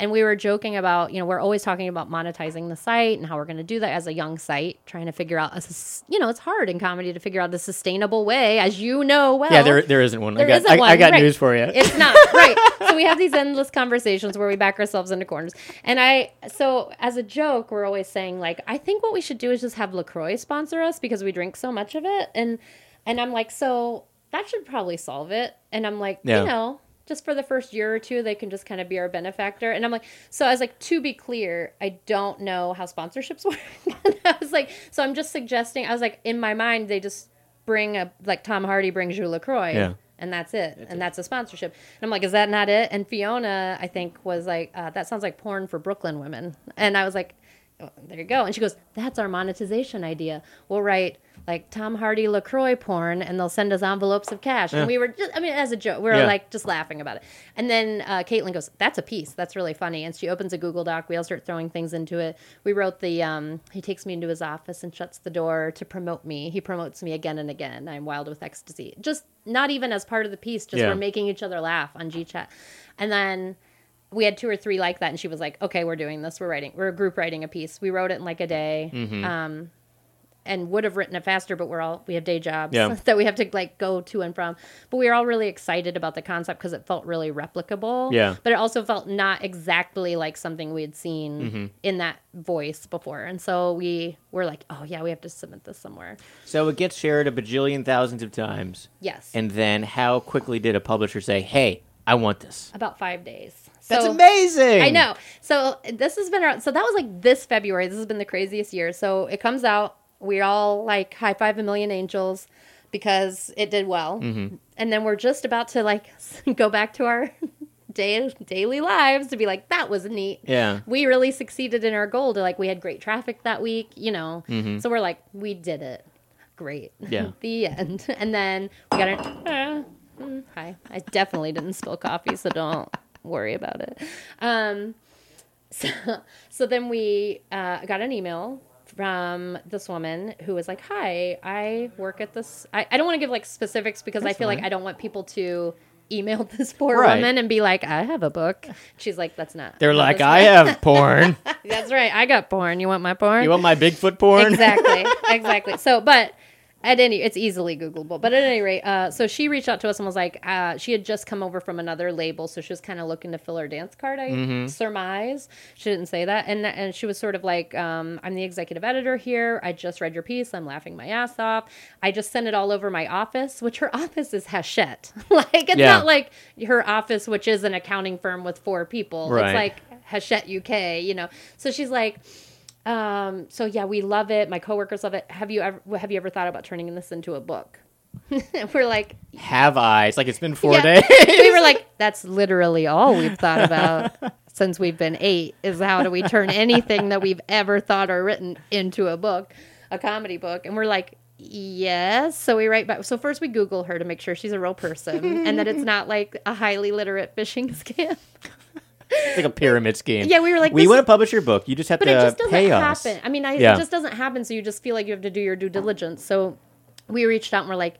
And we were joking about, you know, we're always talking about monetizing the site and how we're going to do that as a young site, trying to figure out, a, you know, it's hard in comedy to figure out the sustainable way, as you know well. Yeah, there there isn't one. There I got isn't I, I got right. news for you. It's <laughs> not right. So we have these endless conversations where we back ourselves into corners. And I, so as a joke, we're always saying like, I think what we should do is just have Lacroix sponsor us because we drink so much of it. And and I'm like, so that should probably solve it. And I'm like, Yeah. you know. Just for the first year or two, they can just kind of be our benefactor. And I'm like, so I was like, to be clear, I don't know how sponsorships <laughs> work. and I was like, so I'm just suggesting, I was like, in my mind, they just bring a, like Tom Hardy brings you LaCroix Yeah. and that's it and that's a sponsorship and i'm like is that not it and fiona i think was like uh, that sounds like porn for brooklyn women and i was like oh, there you go and she goes that's our monetization idea we'll write like tom hardy lacroix porn and they'll send us envelopes of cash. And we were just i mean as a joke we were Yeah. like just laughing about it. And then uh, caitlin goes that's a piece. That's really funny. And she opens a google doc. We all start throwing things into it. We wrote the um, he takes me into his office and shuts the door to promote me. He promotes me again and again. I'm wild with ecstasy. Just not even as part of the piece just Yeah. we're making each other laugh on gchat. And then we had two or three like that and she was like okay we're doing this. We're writing we're a group writing a piece. We wrote it in like a day. Mm-hmm. um, and would have written it faster but we're all we have day jobs Yeah. <laughs> that we have to like go to and from but we were all really excited about the concept because it felt really replicable Yeah. but it also felt not exactly like something we had seen Mm-hmm. in that voice before and so we were like oh yeah we have to submit this somewhere So it gets shared a bajillion thousands of times. yes And then how quickly did a publisher say, "Hey, I want this"? about five days That's So- amazing. I know. So this has been around. so that was like this February. This has been the craziest year. So it comes out. We all like high five a million angels because it did well, Mm-hmm. and then we're just about to like <laughs> go back to our <laughs> day daily lives to be like that was neat. Yeah. we really succeeded in our goal to like we had great traffic that week. You know, so we're like we did it. Great. Mm-hmm. Yeah. <laughs> the end. And then we got it. Uh, mm, hi. I definitely didn't spill coffee, so don't worry about it. Um, so, so then we uh, got an email from this woman who was like, "Hi, I work at this. I, I don't want to give like specifics because I That's feel like. I don't want people to." Email <laughs> this poor Right. woman and be like, "I have a book." She's like, "That's not." They're like, "I have <laughs> porn. That's right. I got porn. You want my porn? you want my Bigfoot porn?" exactly <laughs> exactly so but at any it's easily googleable. But at any rate uh, so she reached out to us and was like uh, she had just come over from another label so she was kind of looking to fill her dance card i Mm-hmm. surmise. She didn't say that. And and she was sort of like um, i'm the executive editor here. I just read your piece. I'm laughing my ass off. I just sent it all over my office which her <laughs> office is hachette. <laughs> Like it's Yeah. not like her office which is an accounting firm with four people. Right. it's like hachette uk you know? So she's like um, so yeah, we love it. My coworkers love it. Have you ever have you ever thought about turning this into a book? <laughs> we're like, Have I? It's like it's been four yeah. days. we were like, that's literally all we've thought about. <laughs> since we've been eight is how do we turn anything that we've ever thought or written into a book, a comedy book? And we're like, yes. So we write back. So first we Google her to make sure she's a real person and that it's <laughs> not like a highly literate phishing scam. It's like a pyramid scheme. Yeah, we were like, we want to publish your book. You just have but to it just doesn't pay us. happen. I mean, I, Yeah. it just doesn't happen. So you just feel like you have to do your due diligence. So we reached out and we're like,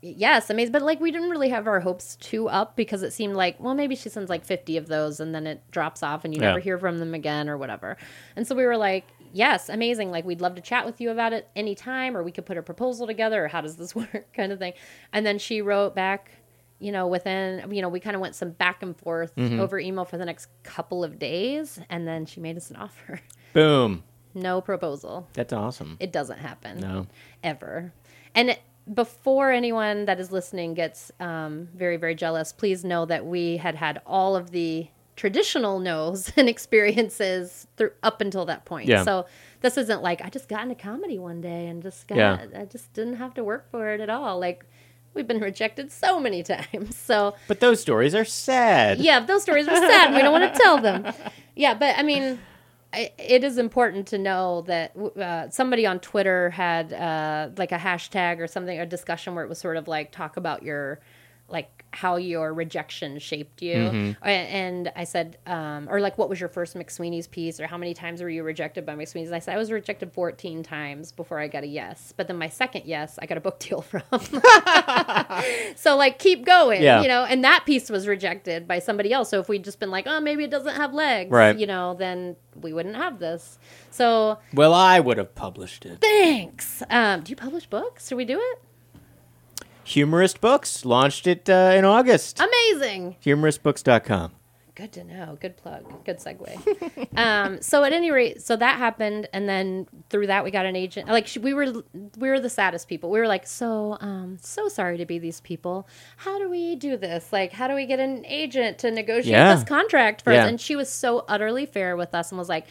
yes, amazing. But like, we didn't really have our hopes too up because it seemed like, well, maybe she sends like 50 of those and then it drops off and you Yeah. never hear from them again or whatever. And so we were like, yes, amazing. Like, we'd love to chat with you about it anytime or we could put a proposal together or how does this <laughs> work kind of thing. And then she wrote back, you know, within, you know, we kind of went some back and forth Mm-hmm. over email for the next couple of days. And then she made us an <laughs> offer. Boom. No proposal. That's awesome. It doesn't happen No. ever. And it- before anyone that is listening gets um, very, very jealous, please know that we had had all of the traditional no's <laughs> and experiences through up until that point. Yeah. So this isn't like I just got into comedy one day and just got Yeah. I just didn't have to work for it at all. Like we've been rejected so many times. <laughs> So But those stories are sad. yeah, those stories are sad. We don't want to <laughs> tell them. Yeah, but I mean, it is important to know that uh, somebody on Twitter had uh, like a hashtag or something, a discussion where it was sort of like talk about your like how your rejection shaped you. Mm-hmm. And i said um, or like what was your first mcsweeney's piece or how many times were you rejected by mcsweeney's? I said i was rejected 14 times before i got a yes. But then my second yes i got a book deal <laughs> from. <laughs> So like keep going Yeah. you know? And that piece was rejected by somebody else. So if we'd just been like oh maybe it doesn't have legs Right. you know then we wouldn't have this. So Well, I would have published it. thanks. Um, do you publish books? Should we do it Humorist Books launched it uh, in August. amazing Humoristbooks.com. Good to know. Good plug. Good segue. <laughs> um, so at any rate, so that happened, and then through that we got an agent. Like she, we were, we were the saddest people. We were like, so, um, so sorry to be these people. How do we do this? Like, how do we get an agent to negotiate Yeah. this contract for Yeah. us? And she was so utterly fair with us and was like.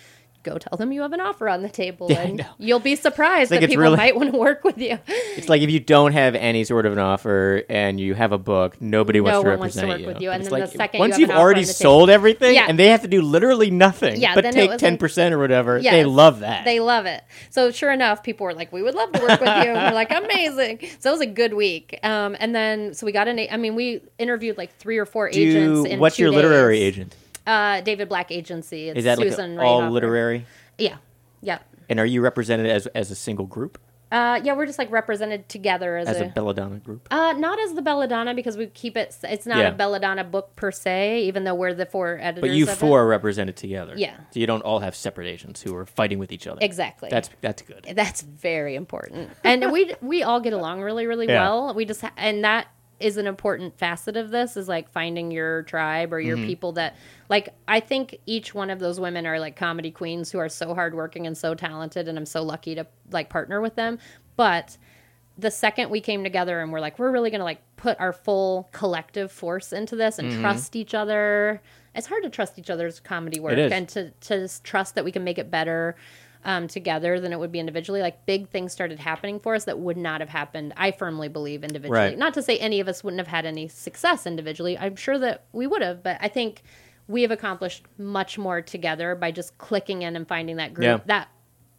Go tell them you have an offer on the table, Yeah, and you'll be surprised Like, that people really- might want to work with you. It's like if you don't have any sort of an offer and you have a book, nobody wants No to one wants to represent work you. with you, and it's then the second you once have you've already on the table- sold everything Yeah. and they have to do literally nothing Yeah, but take was ten like- percent or whatever, they love that. They love it. So sure enough, people were like, "We would love to work with you." And we're like, <laughs> "Amazing!" So it was a good week. Um, and then so we got an. a- I mean, we interviewed like three or four do agents. In what's your literary agent? Uh, David Black Agency. It's Is that Susan like all literary? Yeah, yeah, And are you represented as as a single group, uh, yeah. We're just like represented together as, as a a. belladonna group? uh, not as the Belladonna because we keep it. It's not Yeah. a Belladonna book per se, even though we're the four editors. But you of it. four are represented together. Yeah. So you don't all have separate agents who are fighting with each other. exactly. That's that's good. That's very important, and we we all get along really really Yeah. well. We just ha- and that is an important facet of this is like finding your tribe or your mm-hmm. people that like I think each one of those women are like comedy queens who are so hardworking and so talented, and I'm so lucky to like partner with them. But the second we came together and we're like we're really gonna like put our full collective force into this and mm-hmm. trust each other it's hard to trust each other's comedy work and to, to just trust that we can make it better um, together than it would be individually like big things started happening for us that would not have happened i firmly believe individually Right. not to say any of us wouldn't have had any success individually i'm sure that we would have but i think we have accomplished much more together by just clicking in and finding that group Yeah. that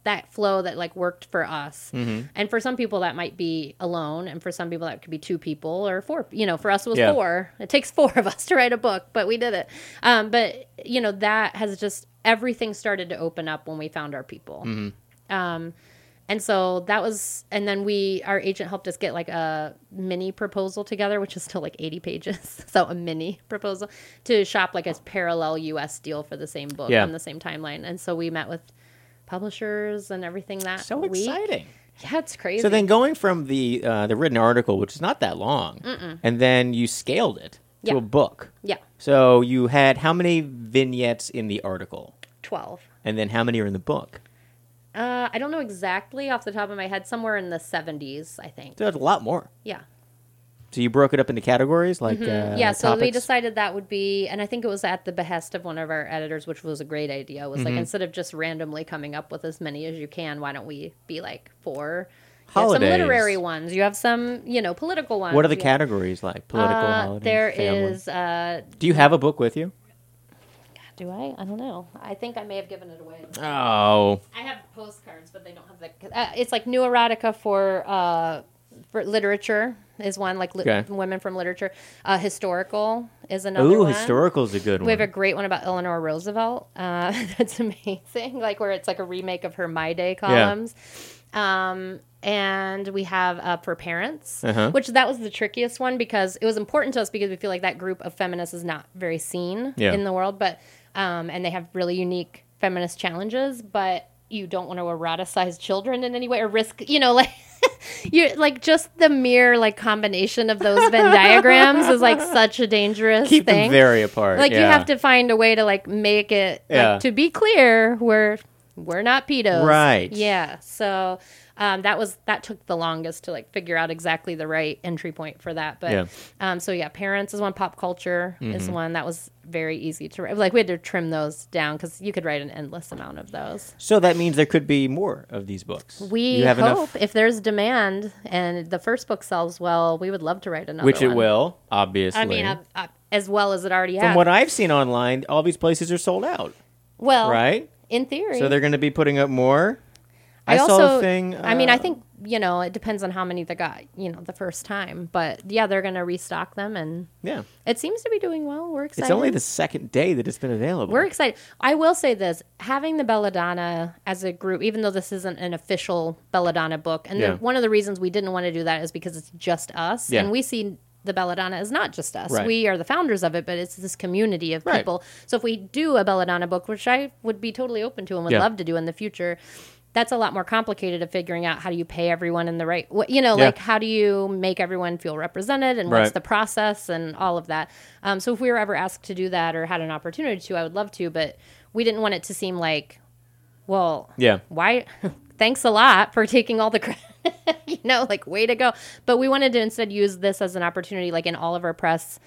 that flow that like worked for us Mm-hmm. and for some people that might be alone and for some people that could be two people or four you know for us it was Yeah. four it takes four of us <laughs> to write a book but we did it um, but you know that has just everything started to open up when we found our people Mm-hmm. um, and so that was and then we our agent helped us get like a mini proposal together which is still like 80 pages <laughs> so a mini proposal to shop like a parallel us deal for the same book Yeah. on the same timeline and so we met with publishers and everything that So week. exciting. yeah it's crazy So then going from the uh, the written article, which is not that long, and then you scaled it to Yeah. a book. yeah So you had how many vignettes in the article, 12 and then how many are in the book? uh, i don't know exactly off the top of my head somewhere in the 70s i think So a lot more. yeah So you broke it up into categories, like uh, Mm-hmm. yeah so we decided that would be and i think it was at the behest of one of our editors which was a great idea was Mm-hmm. like instead of just randomly coming up with as many as you can why don't we be like four have Holidays. some literary ones you have some you know political ones What are the you have- categories like? Political, uh, holiday, there family. is uh Do you have a book with you? Do I? I don't know. I think I may have given it away. Oh, I have postcards, but they don't have the. Uh, it's like new erotica for uh, for literature is one like li- Okay. women from literature. Uh, historical is another ooh, one. is a good one. We have a great one about Eleanor Roosevelt. Uh, <laughs> that's amazing. Like where it's like a remake of her My Day columns. Um, and we have uh, for parents, Uh-huh. which that was the trickiest one because it was important to us because we feel like that group of feminists is not very seen Yeah. in the world, but um, and they have really unique feminist challenges, but you don't want to eroticize children in any way or risk, you know, <laughs> like you like just the mere like combination of those Venn diagrams is like <laughs> such a dangerous Keep thing them very apart. like you have to find a way to like make it Yeah. like to be clear we're we're not pedos Right. yeah so um, that was that took the longest to like figure out exactly the right entry point for that but Yeah. Mm-hmm. um, so yeah parents is one pop culture is one that was very easy to write like we had to trim those down because you could write an endless amount of those So that means there could be more of these books. we hope enough, if there's demand and the first book sells well we would love to write another which it will, obviously. i mean uh, uh, as well as it already has From what I've seen online, all these places are sold out, well right? in theory So they're going to be putting up more. I, I, saw also, a thing. I mean, I uh, think you know it depends on how many they got, you know, the first time. But yeah, they're gonna restock them, and yeah, it seems to be doing well. We're excited. it's only the second day that it's been available. We're excited. I will say this: having the Belladonna as a group, even though this isn't an official Belladonna book, and Yeah. the, one of the reasons we didn't want to do that is because it's just us, Yeah. and we see the Belladonna as not just us. Right. We are the founders of it, but it's this community of Right. people. So if we do a Belladonna book, which I would be totally open to and would Yeah. love to do in the future. That's a lot more complicated of figuring out how do you pay everyone in the right way. You know, Yeah. like how do you make everyone feel represented and what's the process and all of that. Um, so if we were ever asked to do that or had an opportunity to, I would love to, but we didn't want it to seem like, well, Yeah. why? <laughs> Thanks a lot for taking all the credit. <laughs> you know, like way to go. But we wanted to instead use this as an opportunity, like in all of our press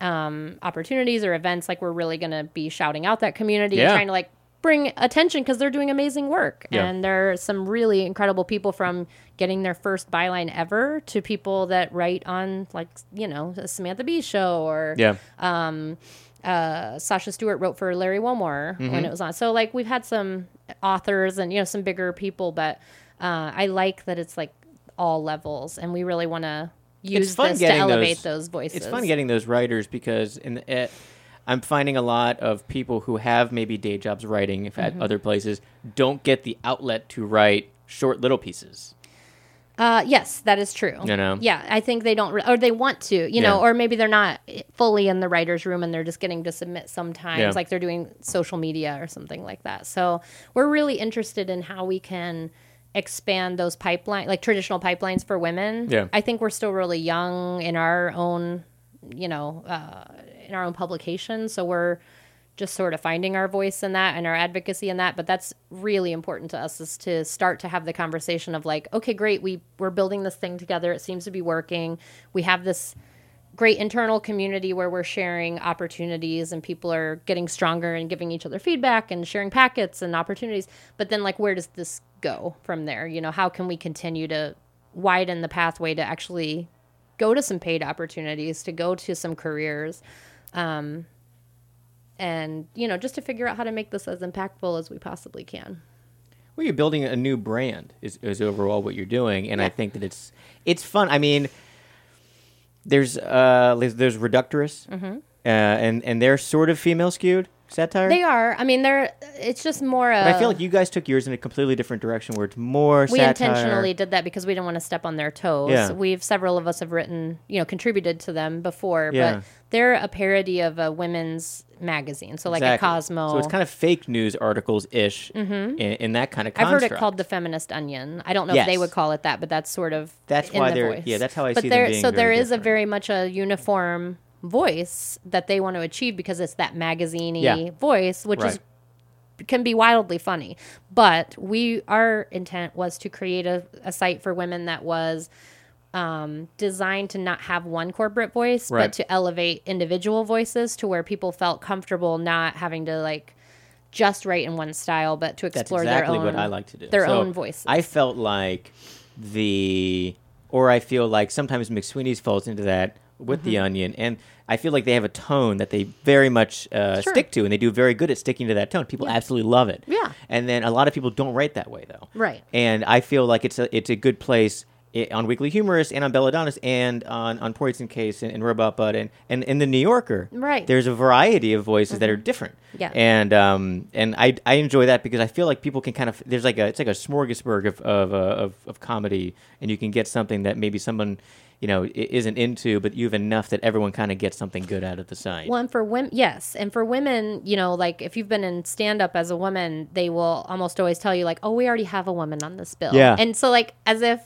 um, opportunities or events. Like we're really going to be shouting out that community Yeah. and trying to like bring attention because they're doing amazing work. Yeah. And there are some really incredible people from getting their first byline ever to people that write on like you know a Samantha Bee show or Yeah. uh, Sasha Stewart wrote for Larry Wilmore Mm-hmm. when it was on. So like we've had some authors and you know some bigger people, but uh, I like that it's like all levels, and we really want to use this to elevate those- those, voices. It's fun getting those writers because in the, it, I'm finding a lot of people who have maybe day jobs writing if Mm-hmm. at other places don't get the outlet to write short little pieces. Uh, yes, that is true. You know? yeah, I think they don't, re- or they want to, you know, or maybe they're not fully in the writer's room and they're just getting to submit sometimes, Yeah. like they're doing social media or something like that. So we're really interested in how we can expand those pipeline, like traditional pipelines for women. Yeah. I think we're still really young in our own, you know, uh, in our own publication, so we're just sort of finding our voice in that and our advocacy in that. But that's really important to us is to start to have the conversation of like okay great we we're building this thing together. It seems to be working. We have this great internal community where we're sharing opportunities and people are getting stronger and giving each other feedback and sharing packets and opportunities. But then like where does this go from there? You know how can we continue to widen the pathway to actually go to some paid opportunities to go to some careers um, and you know just to figure out how to make this as impactful as we possibly can Well, you're building a new brand is, is overall what you're doing, and I think that it's it's fun. I mean, there's uh there's, there's Reductress, Mm-hmm. uh, and and they're sort of female skewed satire. they are i mean they're it's just more but I feel like you guys took yours in a completely different direction, where it's more we satire. intentionally did that because we didn't want to step on their toes. Yeah. We've several of us have written, you know, contributed to them before, Yeah. but they're a parody of a women's magazine, so like Exactly. a Cosmo. So it's kind of fake news articles ish mm-hmm. in, in that kind of. I've heard it called the feminist onion. I don't know if they would call it that, but that's sort of That's why the they're- voice. yeah, that's how I but see them there, being So there is a very much a uniform voice that they want to achieve because it's that magaziney Yeah. voice, which is can be wildly funny. But we our intent was to create a, a site for women that was um, designed to not have one corporate voice, Right. but to elevate individual voices to where people felt comfortable not having to like just write in one style, but to That's explore exactly their own what I like to do. their So own voices. I felt like the, or I feel like sometimes McSweeney's falls into that. With the Onion, and I feel like they have a tone that they very much uh, Sure. stick to, and they do very good at sticking to that tone. People absolutely love it. Yeah. and then a lot of people don't write that way though. Right. And I feel like it's a it's a good place. i on Weekly Humorist and on Belladonna's and on on Points in Case and, and Robot Butt and, and in the New Yorker, Right. There's a variety of voices that are different, Yeah. And um and I I enjoy that because I feel like people can kind of there's like a it's like a smorgasbord of of uh, of, of comedy, and you can get something that maybe someone you know isn't into, but you have enough that everyone kind of gets something good out of the site. Well, and for women, yes, and for women, you know, like if you've been in stand up as a woman, they will almost always tell you like, "Oh, we already have a woman on this bill," Yeah. and so like as if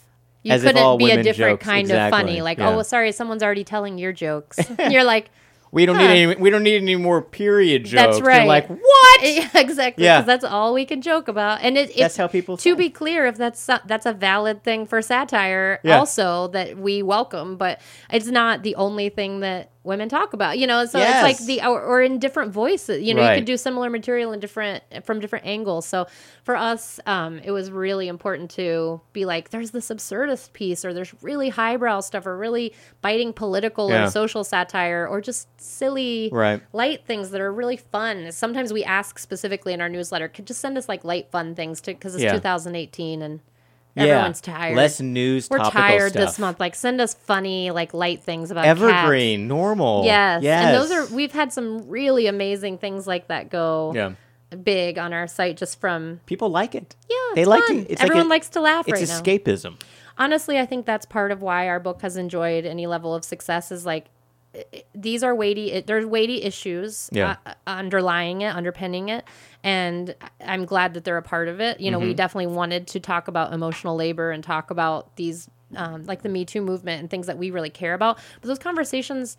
you As couldn't be a different jokes, kind exactly, of funny, like, yeah. "Oh, sorry, someone's already telling your jokes," <laughs> and you're like. We don't Huh. need any we don't need any more period jokes. That's They're right. like what? <laughs> Exactly. Yeah. That's all we can joke about, and it, That's how people To think. be clear, if that's that's a valid thing for satire, Yeah. also that we welcome, but it's not the only thing that women talk about. You know, so Yes. it's like the or, or in different voices. You know, Right. you could do similar material in different from different angles. So for us, um, it was really important to be like, there's this absurdist piece, or there's really highbrow stuff, or really biting political Yeah. or social satire, or just silly Right. light things that are really fun. Sometimes we ask specifically in our newsletter, could just send us like light fun things to because it's Yeah. 2018 and everyone's tired. Less news. We're tired stuff. this month. Like send us funny like light things about cats. Evergreen, normal. Yes. Yes. and those are we've had some really amazing things like that go Yeah. big on our site just from People like it. yeah. They like it. It's Everyone like a- likes to laugh It's right now escapism. honestly, I think that's part of why our book has enjoyed any level of success. Is like these are weighty. There's weighty issues Yeah. uh, underlying it, underpinning it, and I'm glad that they're a part of it. You know, Mm-hmm. we definitely wanted to talk about emotional labor and talk about these, um, like the Me Too movement and things that we really care about. But those conversations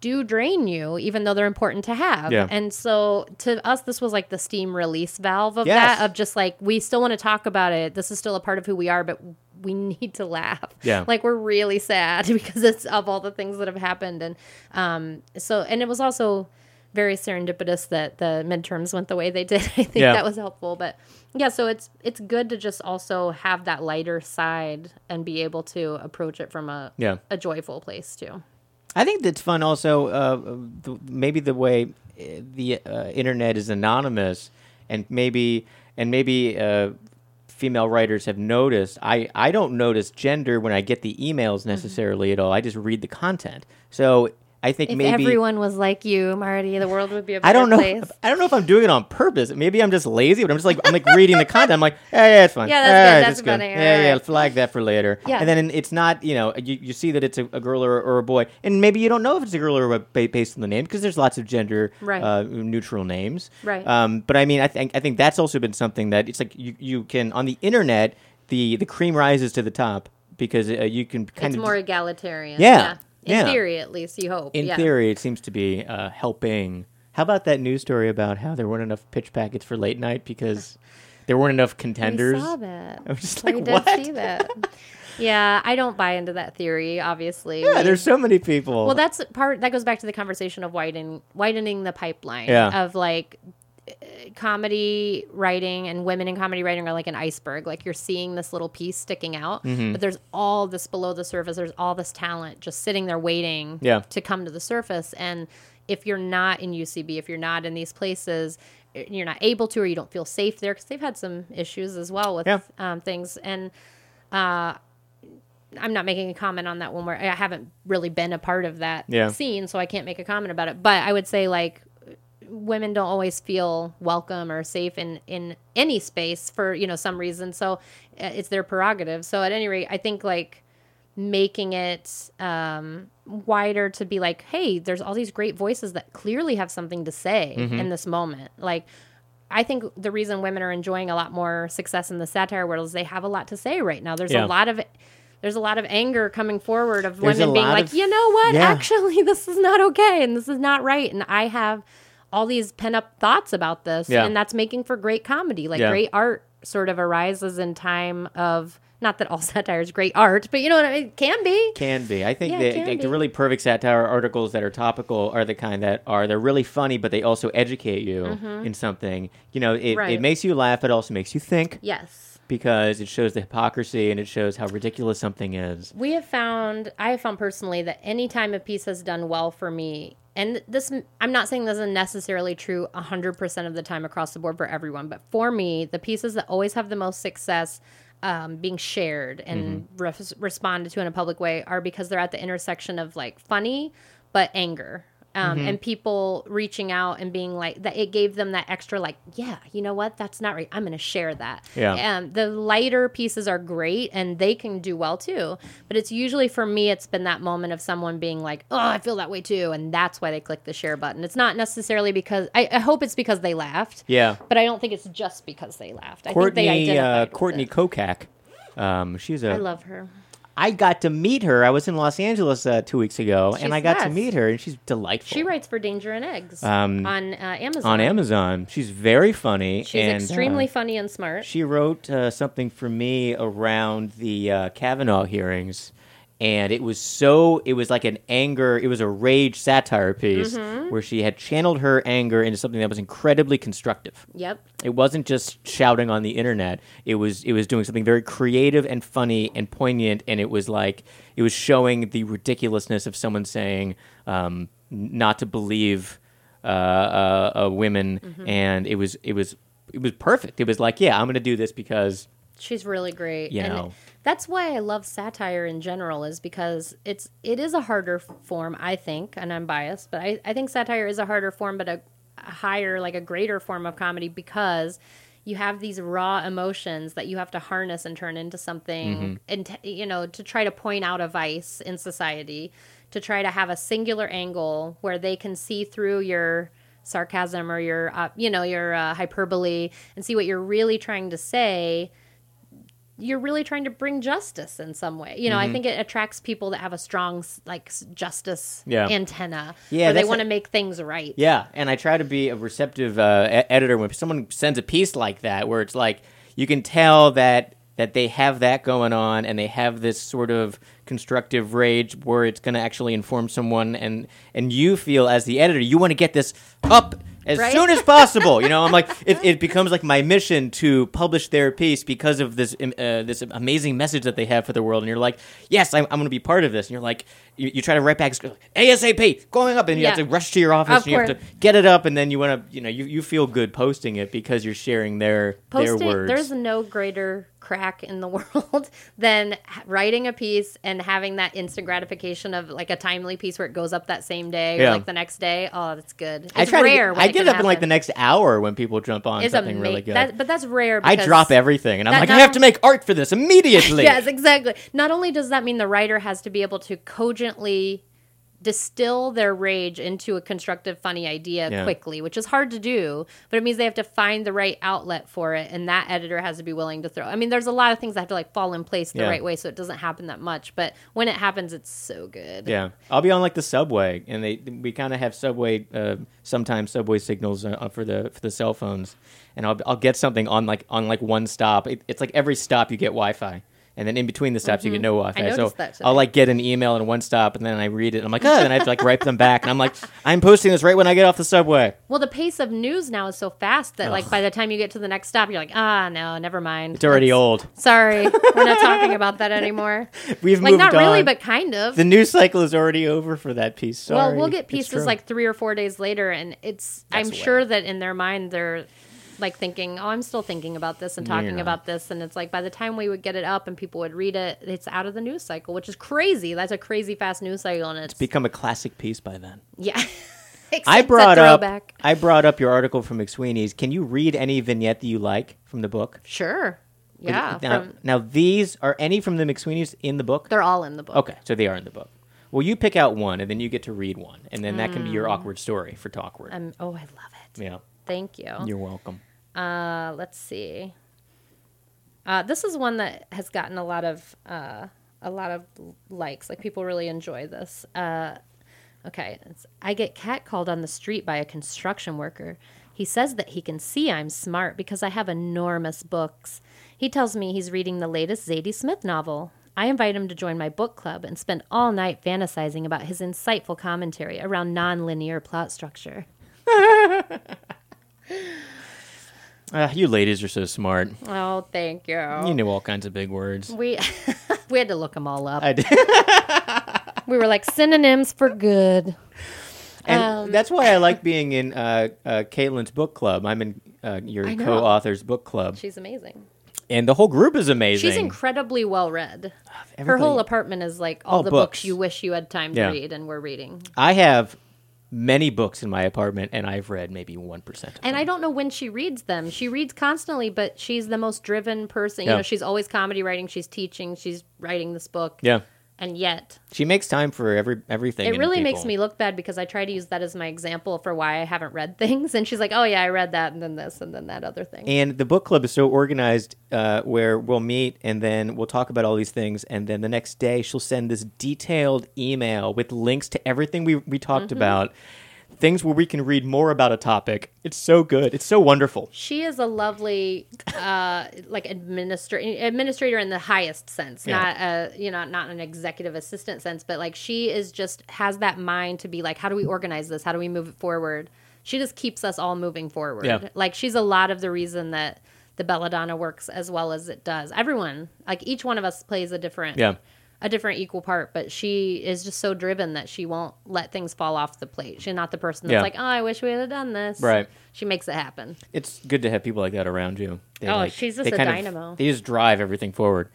do drain you, even though they're important to have. Yeah. And so to us, this was like the steam release valve of Yes. that, of just like, we still want to talk about it. This is still a part of who we are, but we need to laugh. Yeah. Like we're really sad <laughs> because it's of all the things that have happened. And um, so, and it was also very serendipitous that the midterms went the way they did. <laughs> I think Yeah. that was helpful. But yeah, so it's it's good to just also have that lighter side and be able to approach it from a Yeah. a joyful place too. I think that's fun. Also, uh, the, maybe the way uh, the uh, internet is anonymous, and maybe and maybe uh, female writers have noticed. I I don't notice gender when I get the emails mm-hmm. necessarily at all. I just read the content. So I think If maybe everyone was like you, Marty, the world would be a better I don't know. place. <laughs> I don't know if I'm doing it on purpose. Maybe I'm just lazy, but I'm just like I'm like reading the content. I'm like, <laughs> yeah, yeah, it's fine. Yeah, that's All good, right, that's funny, Yeah, yeah, right. flag that for later. Yeah. and then it's not. You know, you, you see that it's a, a girl or, or a boy, and maybe you don't know if it's a girl or a boy based on the name because there's lots of gender Right. uh, neutral names. Right. Um, but I mean, I think I think that's also been something that it's like you you can on the internet the the cream rises to the top because uh, you can kind of it's of more egalitarian. Yeah, In yeah. theory, at least, you hope. in yeah. theory, it seems to be uh, helping. How about that news story about how there weren't enough pitch packets for late night because <laughs> there weren't enough contenders? We saw that. <laughs> I was just like, did what? see that. Yeah, I don't buy into that theory. Obviously, Yeah, We- there's so many people. Well, that's part that goes back to the conversation of widening widening the pipeline Yeah. of like comedy writing and women in comedy writing are like an iceberg. Like you're seeing this little piece sticking out, Mm-hmm. but there's all this below the surface. There's all this talent just sitting there waiting Yeah. to come to the surface. And if you're not in UCB, if you're not in these places, eh, you're not able to, or you don't feel safe there because they've had some issues as well with Yeah. um, things. And uh, I'm not making a comment on that one where I haven't really been a part of that Yeah. scene, so I can't make a comment about it. But I would say like women don't always feel welcome or safe in in any space for you know some reason. So uh, it's their prerogative. So at any rate, I think like making it um, wider to be like, hey, there's all these great voices that clearly have something to say in this moment, like. I think the reason women are enjoying a lot more success in the satire world is they have a lot to say right now. There's Yeah. a lot of there's a lot of anger coming forward of There's women being like, of- you know what? Yeah. Actually, <laughs> this is not okay and this is not right. And I have all these pent up thoughts about this. Yeah. And that's making for great comedy. Like Yeah. great art sort of arises in time of not that all <laughs> satire is great art, but you know what I mean? It can be. Can be. I think Yeah, can like, the really perfect satire articles that are topical are the kind that are they're really funny, but they also educate you in something. You know, it, Mm-hmm. Right. it makes you laugh. It also makes you think Yes. Because it shows the hypocrisy and it shows how ridiculous something is. We have found, I have found personally that any time a piece has done well for me, and this, I'm not saying this is necessarily true 100% of the time across the board for everyone, but for me, the pieces that always have the most success um, being shared and res- responded to in a public way are because they're at the intersection of like funny, but anger. Um, And people reaching out and being like that, it gave them that extra, like, yeah, you know what? That's not right. I'm going to share that. Yeah. Um, the lighter pieces are great and they can do well too. But it's usually for me, it's been that moment of someone being like, oh, I feel that way too. And that's why they click the share button. It's not necessarily because, I, I hope it's because they laughed. Yeah. But I don't think it's just because they laughed. I Courtney think they uh, identified with Courtney. Kocak. Um, she's a I love her. I got to meet her. I was in Los Angeles uh, two weeks ago, She's and I got to best. meet her, and she's delightful. She writes for Danger and Eggs Um, on uh, Amazon. on Amazon. She's very funny. She's and, extremely uh, funny and smart. She wrote uh, something for me around the uh, Kavanaugh hearings, and it was so. It was like an anger. It was a rage satire piece Mm-hmm. where she had channeled her anger into something that was incredibly constructive. Yep. It wasn't just shouting on the internet. It was it was doing something very creative and funny and poignant, and it was like it was showing the ridiculousness of someone saying um, not to believe uh, uh, uh, women, Mm-hmm. and it was it was it was perfect. It was like, yeah, I'm going to do this because She's really great. You and know. That's why I love satire in general is because it's it is a harder form, I think, and I'm biased, but I, I think satire is a harder form but a, a higher, like a greater form of comedy because you have these raw emotions that you have to harness and turn into something and you know, to try to point out a vice in society, to try to have a singular angle where they can see through your sarcasm or your uh, you know, your uh, hyperbole and see what you're really trying to say you're really trying to bring justice in some way. You know, Mm-hmm. I think it attracts people that have a strong like justice Yeah. antenna. Yeah, where they want to make things right. Yeah, and I try to be a receptive uh, e- editor when someone sends a piece like that, where it's like you can tell that that they have that going on, and they have this sort of constructive rage where it's going to actually inform someone, and and you feel as the editor, you want to get this up as Right? soon as possible. You know, I'm like it, it becomes like my mission to publish their piece because of this uh, this amazing message that they have for the world, and you're like, yes, I'm, I'm going to be part of this, and you're like, you, you try to write back ASAP, going up, and you have to rush to your office, Of and you have to get it up. And then you want to you know you, you feel good posting it because you're sharing their Posting, their words. there's no greater crack in the <laughs> world than writing a piece and having that instant gratification of like a timely piece where it goes up that same day Yeah. or like the next day. Oh, that's good. It's I try rare. to get, I it get can up in like the next hour when people jump on It's something ama- really good that- but that's rare. I drop everything and I'm like I have to make art for this immediately <laughs> Yes, exactly. Not only does that mean the writer has to be able to cogently distill their rage into a constructive, funny idea Yeah. quickly, which is hard to do, but it means they have to find the right outlet for it, and that editor has to be willing to throw. I mean, there's a lot of things that have to like fall in place the Yeah. right way so it doesn't happen that much, but when it happens, it's so good. yeah I'll be on like the subway and they we kind of have subway uh, sometimes subway signals uh, for the for the cell phones and I'll I'll get something on like on like one stop it, it's like every stop you get Wi-Fi and then in between the stops you get no Wi-Fi. Mm-hmm. I so noticed that today. I'll like get an email in one stop and then I read it. And I'm like, oh, then I have to like write them back. And I'm like, <laughs> I'm posting this right when I get off the subway. Well, the pace of news now is so fast that like by the time you get to the next stop, you're like, ah, no, never mind. It's already Let's- old. Sorry, <laughs> we're not talking about that anymore. We've Like not really, but kind of. the news cycle is already over for that piece. Sorry. Well, we'll get pieces like three or four days later, and it's. That's I'm way. sure that in their mind they're like thinking, "Oh, I'm still thinking about this and talking about this," and it's like by the time we would get it up and people would read it, it's out of the news cycle, which is crazy. That's a crazy fast news cycle, and it's become a classic piece by then. yeah. <laughs> I brought up. I brought up your article from McSweeney's. Can you read any vignette that you like from the book? Sure. Yeah. Now, from- now these are any from the McSweeney's in the book? they're all in the book. Okay, so they are in the book. Well, you pick out one, and then you get to read one, and then that can be Mm. your awkward story for Talkward. Um, oh, I love it. yeah, Thank you. you're welcome. Uh, let's see. Uh, this is one that has gotten a lot of uh, a lot of likes. Like people really enjoy this. Uh, okay, it's, I get catcalled on the street by a construction worker. He says that he can see I'm smart because I have enormous books. He tells me he's reading the latest Zadie Smith novel. I invite him to join my book club and spend all night fantasizing about his insightful commentary around nonlinear plot structure. <laughs> <laughs> Ah, you ladies are so smart. Oh, thank you. You knew all kinds of big words. We <laughs> we had to look them all up. I did. <laughs> we were like synonyms for good. And Um, that's why I like being in uh, uh, Caitlin's book club. I'm in uh, your I co-author's book club, She's amazing. and the whole group is amazing. She's incredibly well read. Her whole apartment is like all All the books. books. you wish you had time Yeah. to read and we're reading. I have many books in my apartment, and I've read maybe one percent. And I don't know when she reads them. She reads constantly, but she's the most driven person. You Yeah. know, she's always comedy writing, she's teaching, she's writing this book. Yeah, And yet, she makes time for every everything. it really makes me look bad because I try to use that as my example for why I haven't read <laughs> things. And she's like, oh, yeah, I read that, and then this, and then that other thing. And the book club is so organized uh, where we'll meet and then we'll talk about all these things. And then the next day, she'll send this detailed email with links to everything we, we talked Mm-hmm. about, things where we can read more about a topic. It's so good. It's so wonderful. She is a lovely, uh, like administrator, administrator in the highest sense, Yeah. not a, you know, not an executive assistant sense, but like she is just has that mind to be like, how do we organize this? How do we move it forward? She just keeps us all moving forward. Yeah. Like she's a lot of the reason that the Belladonna works as well as it does. Everyone, like each one of us, plays a different, Yeah. A different equal part, but she is just so driven that she won't let things fall off the plate. She's not the person that's Yeah. like, oh, I wish we had done this. Right. She makes it happen. It's good to have people like that around you. They, Oh, like- she's just they a kind of- dynamo. they just drive everything forward.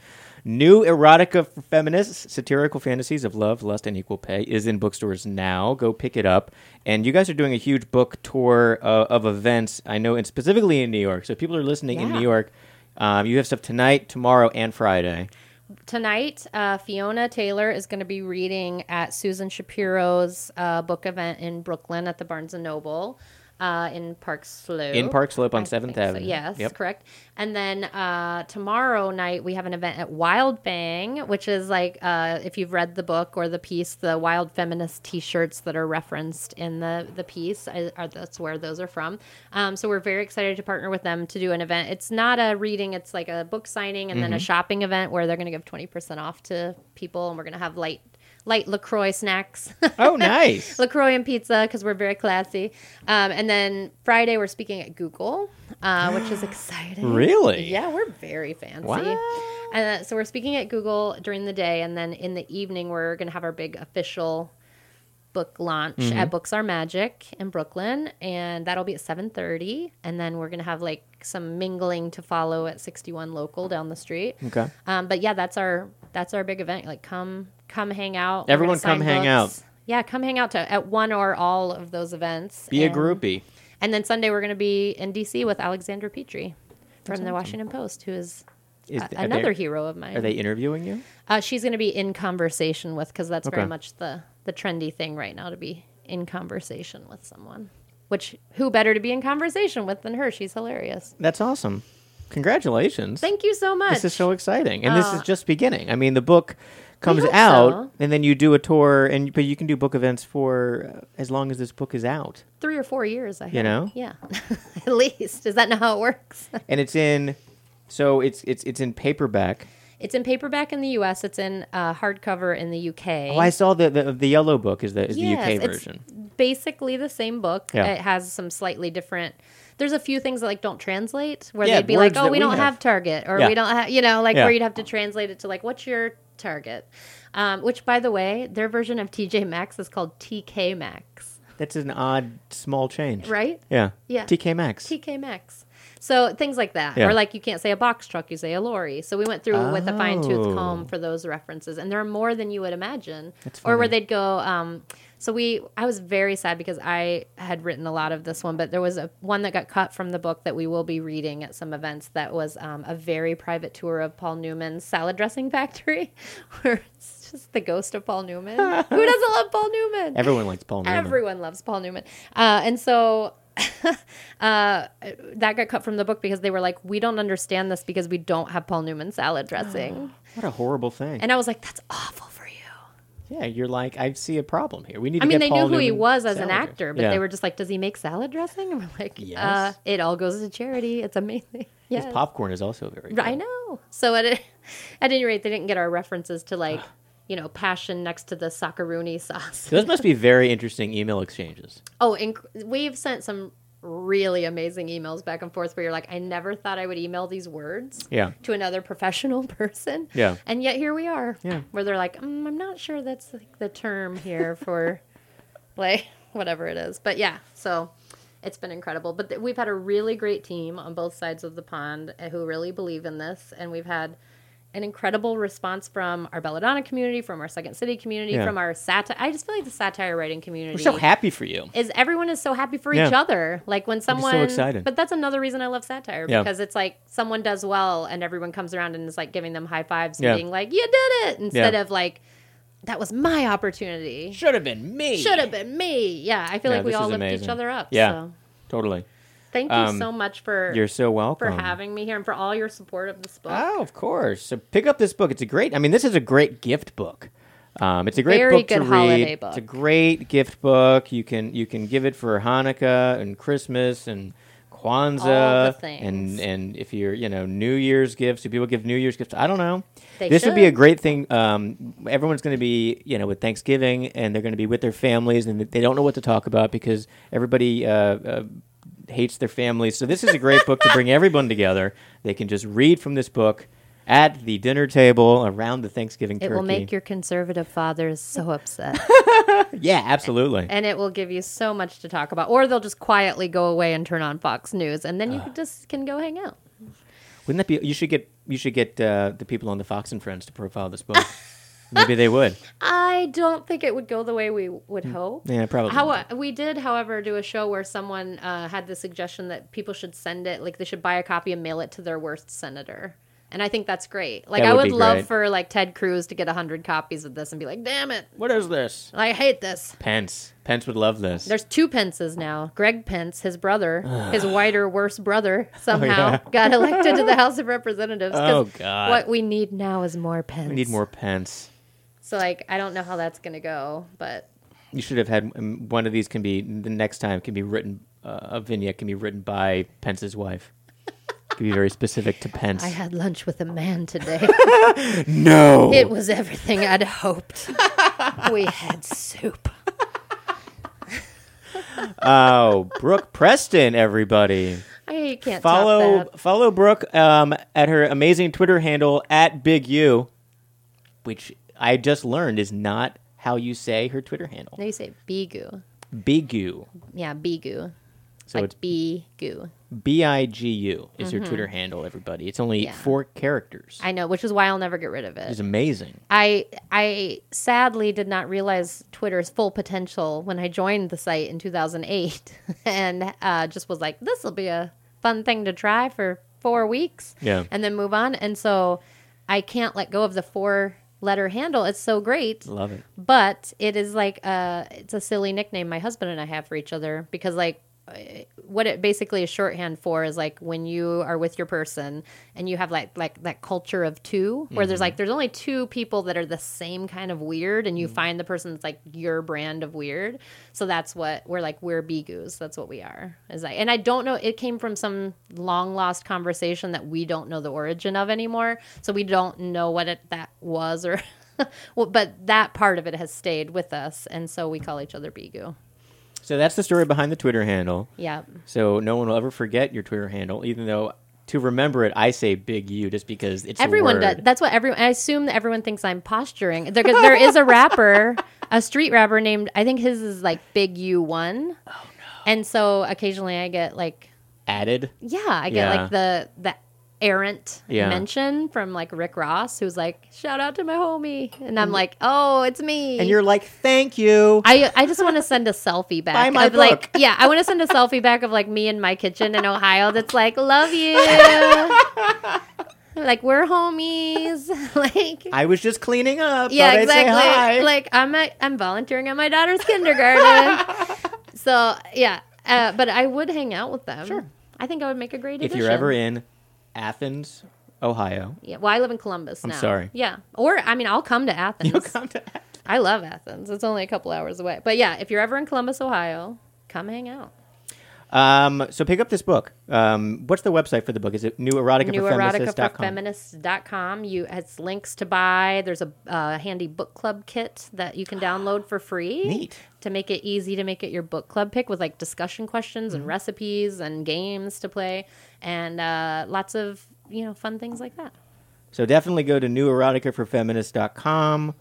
New erotica for feminists, satirical fantasies of love, lust, and equal pay is in bookstores now. Go pick it up. And you guys are doing a huge book tour uh, of events. I know, and specifically in New York. So if people are listening in Yeah. New York, um, you have stuff tonight, tomorrow, and Friday. Tonight uh, fiona taylor is going to be reading at susan shapiro's uh, book event in brooklyn at the barnes and noble uh, in park slope In Park Slope on 7th think so. Avenue. yes Yep. correct and then uh, tomorrow night we have an event at Wildfang which is like uh, if you've read the book or the piece the wild feminist t-shirts that are referenced in the, the piece I, are, that's where those are from um, so we're very excited to partner with them to do an event it's not a reading it's like a book signing and then Mm-hmm. a shopping event where they're going to give 20% off to people and we're going to have light light lacroix snacks Oh, <laughs> nice. LaCroix and pizza because we're very classy. Um, and then Friday, we're speaking at Google, uh, which is <gasps> exciting. Really? Yeah, we're very fancy. What? Uh, so we're speaking at Google during the day, and then in the evening, we're going to have our big official book launch Mm-hmm. at Books Are Magic in Brooklyn, and that'll be at seven thirty. And then we're going to have like some mingling to follow at sixty one local down the street. Okay. Um, but yeah, that's our that's our big event. Like, come come hang out. We're Everyone gonna sign come hang out. Yeah, come hang out to at one or all of those events. Be a And- groupie. And then Sunday we're going to be in DC with Alexandra Petri from the Washington Post, who is, Is a- th- are another they- hero of mine. Are they interviewing you? Uh, she's going to be in conversation with because that's very Okay. much the the trendy thing right now to be in conversation with someone. Which who better to be in conversation with than her? She's hilarious. That's awesome. Congratulations. Thank you so much. This is so exciting, and this is Uh, just beginning. I mean, the book comes out, so. and then you do a tour, and but you can do book events for uh, as long as this book is out, Three or four years. I You know? yeah, <laughs> at least. Is that not how it works? <laughs> and it's in. So it's it's it's in paperback. It's in paperback in the U.S. It's in uh, hardcover in the U.K. Oh, I saw the the, the yellow book is the is Yes, the UK it's version. basically the same book. Yeah. It has some slightly different. There's a few things that like don't translate where Yeah, they'd be like, "Oh, we we don't have. have. Target," or Yeah. "We don't have," you know, like where you'd have to translate it to like, "What's your Target?" Um, which, by the way, their version of TJ Maxx is called TK Maxx, That's an odd small change, right? Yeah. Yeah. TK Maxx. TK Maxx. So things like that, Yeah. or like you can't say a box truck, you say a lorry. So we went through with a fine tooth Oh. comb for those references, and there are more than you would imagine. That's or where they'd go. Um, so we, I was very sad because I had written a lot of this one, but there was a one that got cut from the book that we will be reading at some events. That was um, a very private tour of Paul Newman's salad dressing <laughs> factory, where it's just the ghost of Paul Newman. <laughs> Who doesn't love Paul Newman? Everyone likes Paul Newman. Everyone loves Paul Newman. Uh, and so <laughs> uh, that got cut from the book because they were like, we don't understand this because we don't have Paul Newman salad dressing. <gasps> what a horrible thing. and I was like, that's awful for you. Yeah, you're like, I see a problem here. We need. I to mean, get they Paul knew who he was as an salad actor, but Yeah. they were just like, "Does he make salad dressing?" <laughs> And we're like, Yes. uh, "It all goes to charity. It's amazing." <laughs> His Yeah, popcorn is also very. Good. I know. So at <laughs> at any rate, they didn't get our references to like, <sighs> you know, passion next to the Sockarooni sauce. Those must be very interesting email exchanges. Oh, inc- we've sent some really amazing emails back and forth where you're like, I never thought I would email these words Yeah. to another professional <laughs> person. Yeah. And yet here we are. Yeah. Where they're like, mm, I'm not sure that's like the term here for <laughs> like whatever it is. But yeah, so it's been incredible. But th- we've had a really great team on both sides of the pond uh, who really believe in this. And we've had an incredible response from our Belladonna community, from our Second City community, Yeah. from our satire. I just feel like the satire writing community We're so happy for you. is everyone is so happy for Yeah. each other. Like when someone so excited. But that's another reason I love satire Yeah. because it's like someone does well and everyone comes around and is like giving them high fives and being like, "You did it!" instead of like, "That was my opportunity. Should have been me. Should have been me." Yeah, I feel like we all lift each other up. Yeah. So Totally. Thank you Um, so much for You're so welcome. for having me here and for all your support of this book. Oh, of course. So pick up this book. It's a great. I mean, this is a great gift book. Um, it's a great Very book to good holiday read. book. It's a great gift book. You can you can give it for Hanukkah and Christmas and All Kwanzaa the things. and and if you're you know New Year's gifts. Do people give New Year's gifts? I don't know. They this would be a great thing. Um, everyone's going to be you know with Thanksgiving and they're going to be with their families and they don't know what to talk about because everybody. Uh, uh, hates their families. So this is a great book to bring everyone together. They can just read from this book at the dinner table around the Thanksgiving It turkey. It will make your conservative fathers so upset. <laughs> yeah, absolutely. and it will give you so much to talk about. Or they'll just quietly go away and turn on Fox News, and then you could just can go hang out. Wouldn't that be? You should get you should get uh, the people on the Fox and Friends to profile this book. <laughs> Maybe they would. <laughs> I don't think it would go the way we would hope. Mm. Yeah, probably. How we did, however, do a show where someone uh, had the suggestion that people should send it, like they should buy a copy and mail it to their worst senator. And I think that's great. Like That I would would be love great. for like Ted Cruz to get hundred copies of this and be like, "Damn it, what is this? I hate this." Pence. Pence would love this. There's two Pences now. Greg Pence, his brother, <sighs> his whiter, worse brother, somehow Oh, yeah. <laughs> got elected to the House of Representatives. <laughs> 'cause Oh, God. What we need now is more Pence. we need more Pence. So like, I don't know how that's gonna go, but You should have had um, one of these. Can be the next time can be written. Uh, a vignette can be written by Pence's wife. Can be very specific to Pence. I had lunch with a man today. <laughs> no. It was everything I'd hoped. we had soup. oh, Brooke Preston, everybody. I can't follow top that. follow Brooke um, at her amazing Twitter handle at Big U, which I just learned is not how you say her Twitter handle. No, you say bigu. Bigu. Yeah, bigu. So like it's bigu. B I G U is her Twitter handle. Everybody, it's only Mm-hmm. Yeah. four characters. I know, which is why I'll never get rid of it. It's amazing. I I sadly did not realize Twitter's full potential when I joined the site in 2008, <laughs> and uh, just was like, this will be a fun thing to try for four weeks, Yeah. and then move on. And so I can't let go of the four letter handle. It's so great, Love it. but it is like a it's a silly nickname my husband and I have for each other because like uh, Uh, what it basically is shorthand for is like when you are with your person and you have like like that culture of two where there's mm-hmm. like there's only two people that are the same kind of weird and you mm-hmm. find the person that's like your brand of weird. So that's what we're like we're bigus that's what we are. Is like and I don't know it came from some long lost conversation that we don't know the origin of anymore. So we don't know what it that was or <laughs> well, but that part of it has stayed with us, and so we call each other Bigu. So that's the story behind the Twitter handle. Yeah, So no one will ever forget your Twitter handle, even though to remember it, I say Big U just because it's everyone does. That's what everyone. I assume that everyone thinks I'm posturing. There, there is a rapper, a street rapper named. I think his is like Big U One. Oh no! And so occasionally I get like, Added. yeah, I get Yeah. like the the errant Yeah. mention from like Rick Ross, who's like, shout out to my homie, and I'm like, oh, it's me. And you're like, thank you. I I just want to send a selfie back. Buy my of like <laughs> yeah, I want to send a selfie back of like me in my kitchen in Ohio. That's like love you. <laughs> like we're homies. <laughs> like I was just cleaning up. yeah, Thought I'd say hi. exactly. Like I'm at, I'm volunteering at my daughter's kindergarten. so yeah, uh, but I would hang out with them. Sure. I think I would make a great. if you're ever in Athens, Ohio, yeah, well, I live in Columbus I'm now. sorry. Yeah, or I mean, I'll come to Athens. you'll come to. Athens. I love Athens. It's only a couple hours away. But yeah, if you're ever in Columbus, Ohio, come hang out. Um, so pick up this book. Um, what's the website for the book? Is it neweroticaforfeminists.com? neweroticaforfeminists.com. You it's links to buy. There's a uh, handy book club kit that you can download for free. <gasps> Neat. To make it easy to make it your book club pick with like discussion questions and recipes and games to play and uh, lots of you know fun things like that. So definitely go to neweroticaforfeminists.com.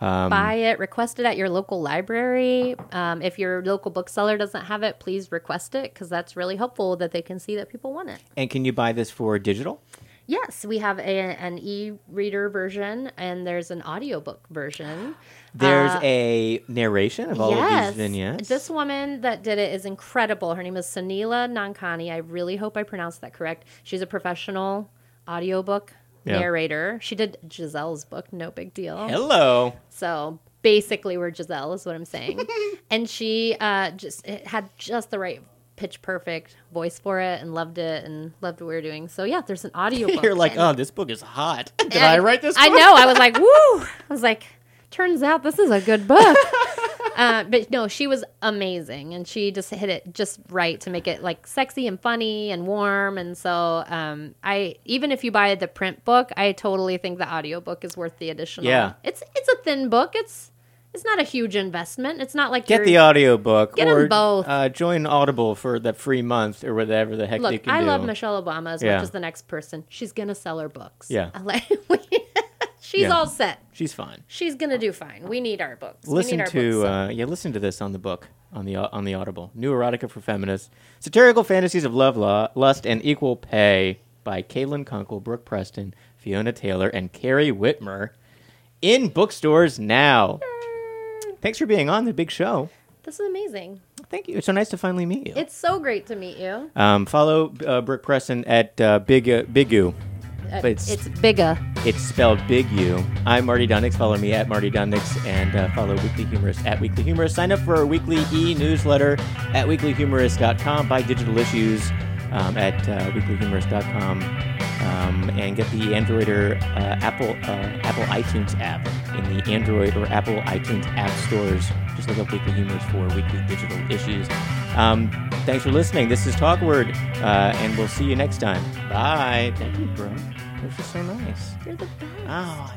Um, Buy it, request it at your local library. Um, if your local bookseller doesn't have it, please request it because that's really helpful that they can see that people want it. and can you buy this for digital? Yes, we have a, an e-reader version and there's an audiobook version. There's Uh, a narration of all of these vignettes. This woman that did it is incredible. Her name is Soneela Nankani. I really hope I pronounced that correct. She's a professional audiobook Yeah. narrator. She did Giselle's book, no big deal. Hello. So basically, we're Giselle, is what I'm saying. <laughs> and she uh, just had just the right pitch perfect voice for it and loved it and loved what we were doing. So yeah, there's an <laughs> audio book. You're like, oh, this book is hot. <laughs> Did and I write this? I know. I was like, woo. I was like, turns out this is a good book. Uh, but no, she was amazing, and she just hit it just right to make it like sexy and funny and warm. And so, um, I even if you buy the print book, I totally think the audiobook is worth the additional. Yeah. it's it's a thin book. It's it's not a huge investment. It's not like Get the audio book Get or both. Uh, join Audible for that free month or whatever the heck they Look, can I do. love Michelle Obama as Yeah. much as the next person. She's gonna sell her books. Yeah. <laughs> She's Yeah. all set. She's fine. She's gonna do fine. We need our books. we Listen need our to books uh, yeah, listen to this on the book on the on the Audible. New erotica for feminists, satirical fantasies of love, law, lust, and equal pay by Caitlin Kunkel, Brooke Preston, Fiona Taylor, and Carrie Wittmer in bookstores now. Thanks for being on the big show. This is amazing. Thank you. It's so nice to finally meet you. It's so great to meet you. Um, follow uh, Brooke Preston at uh, Big uh, Bigu. Uh, But it's- it's bigger. It's spelled Big U. I'm Marty Dundics. Follow me at Marty Dundics and uh, follow Weekly Humorist at Weekly Humorist. Sign up for our weekly e newsletter at weeklyhumorist.com. Buy digital issues um, at uh, weeklyhumorist.com um, and get the Android or uh, Apple uh, Apple iTunes app in the Android or Apple iTunes app stores. Just look up Weekly Humorist for weekly digital issues. Um, thanks for listening. This is Talkward, uh, and we'll see you next time. Bye. Thank you, bro. This is so nice. You're the best. Oh.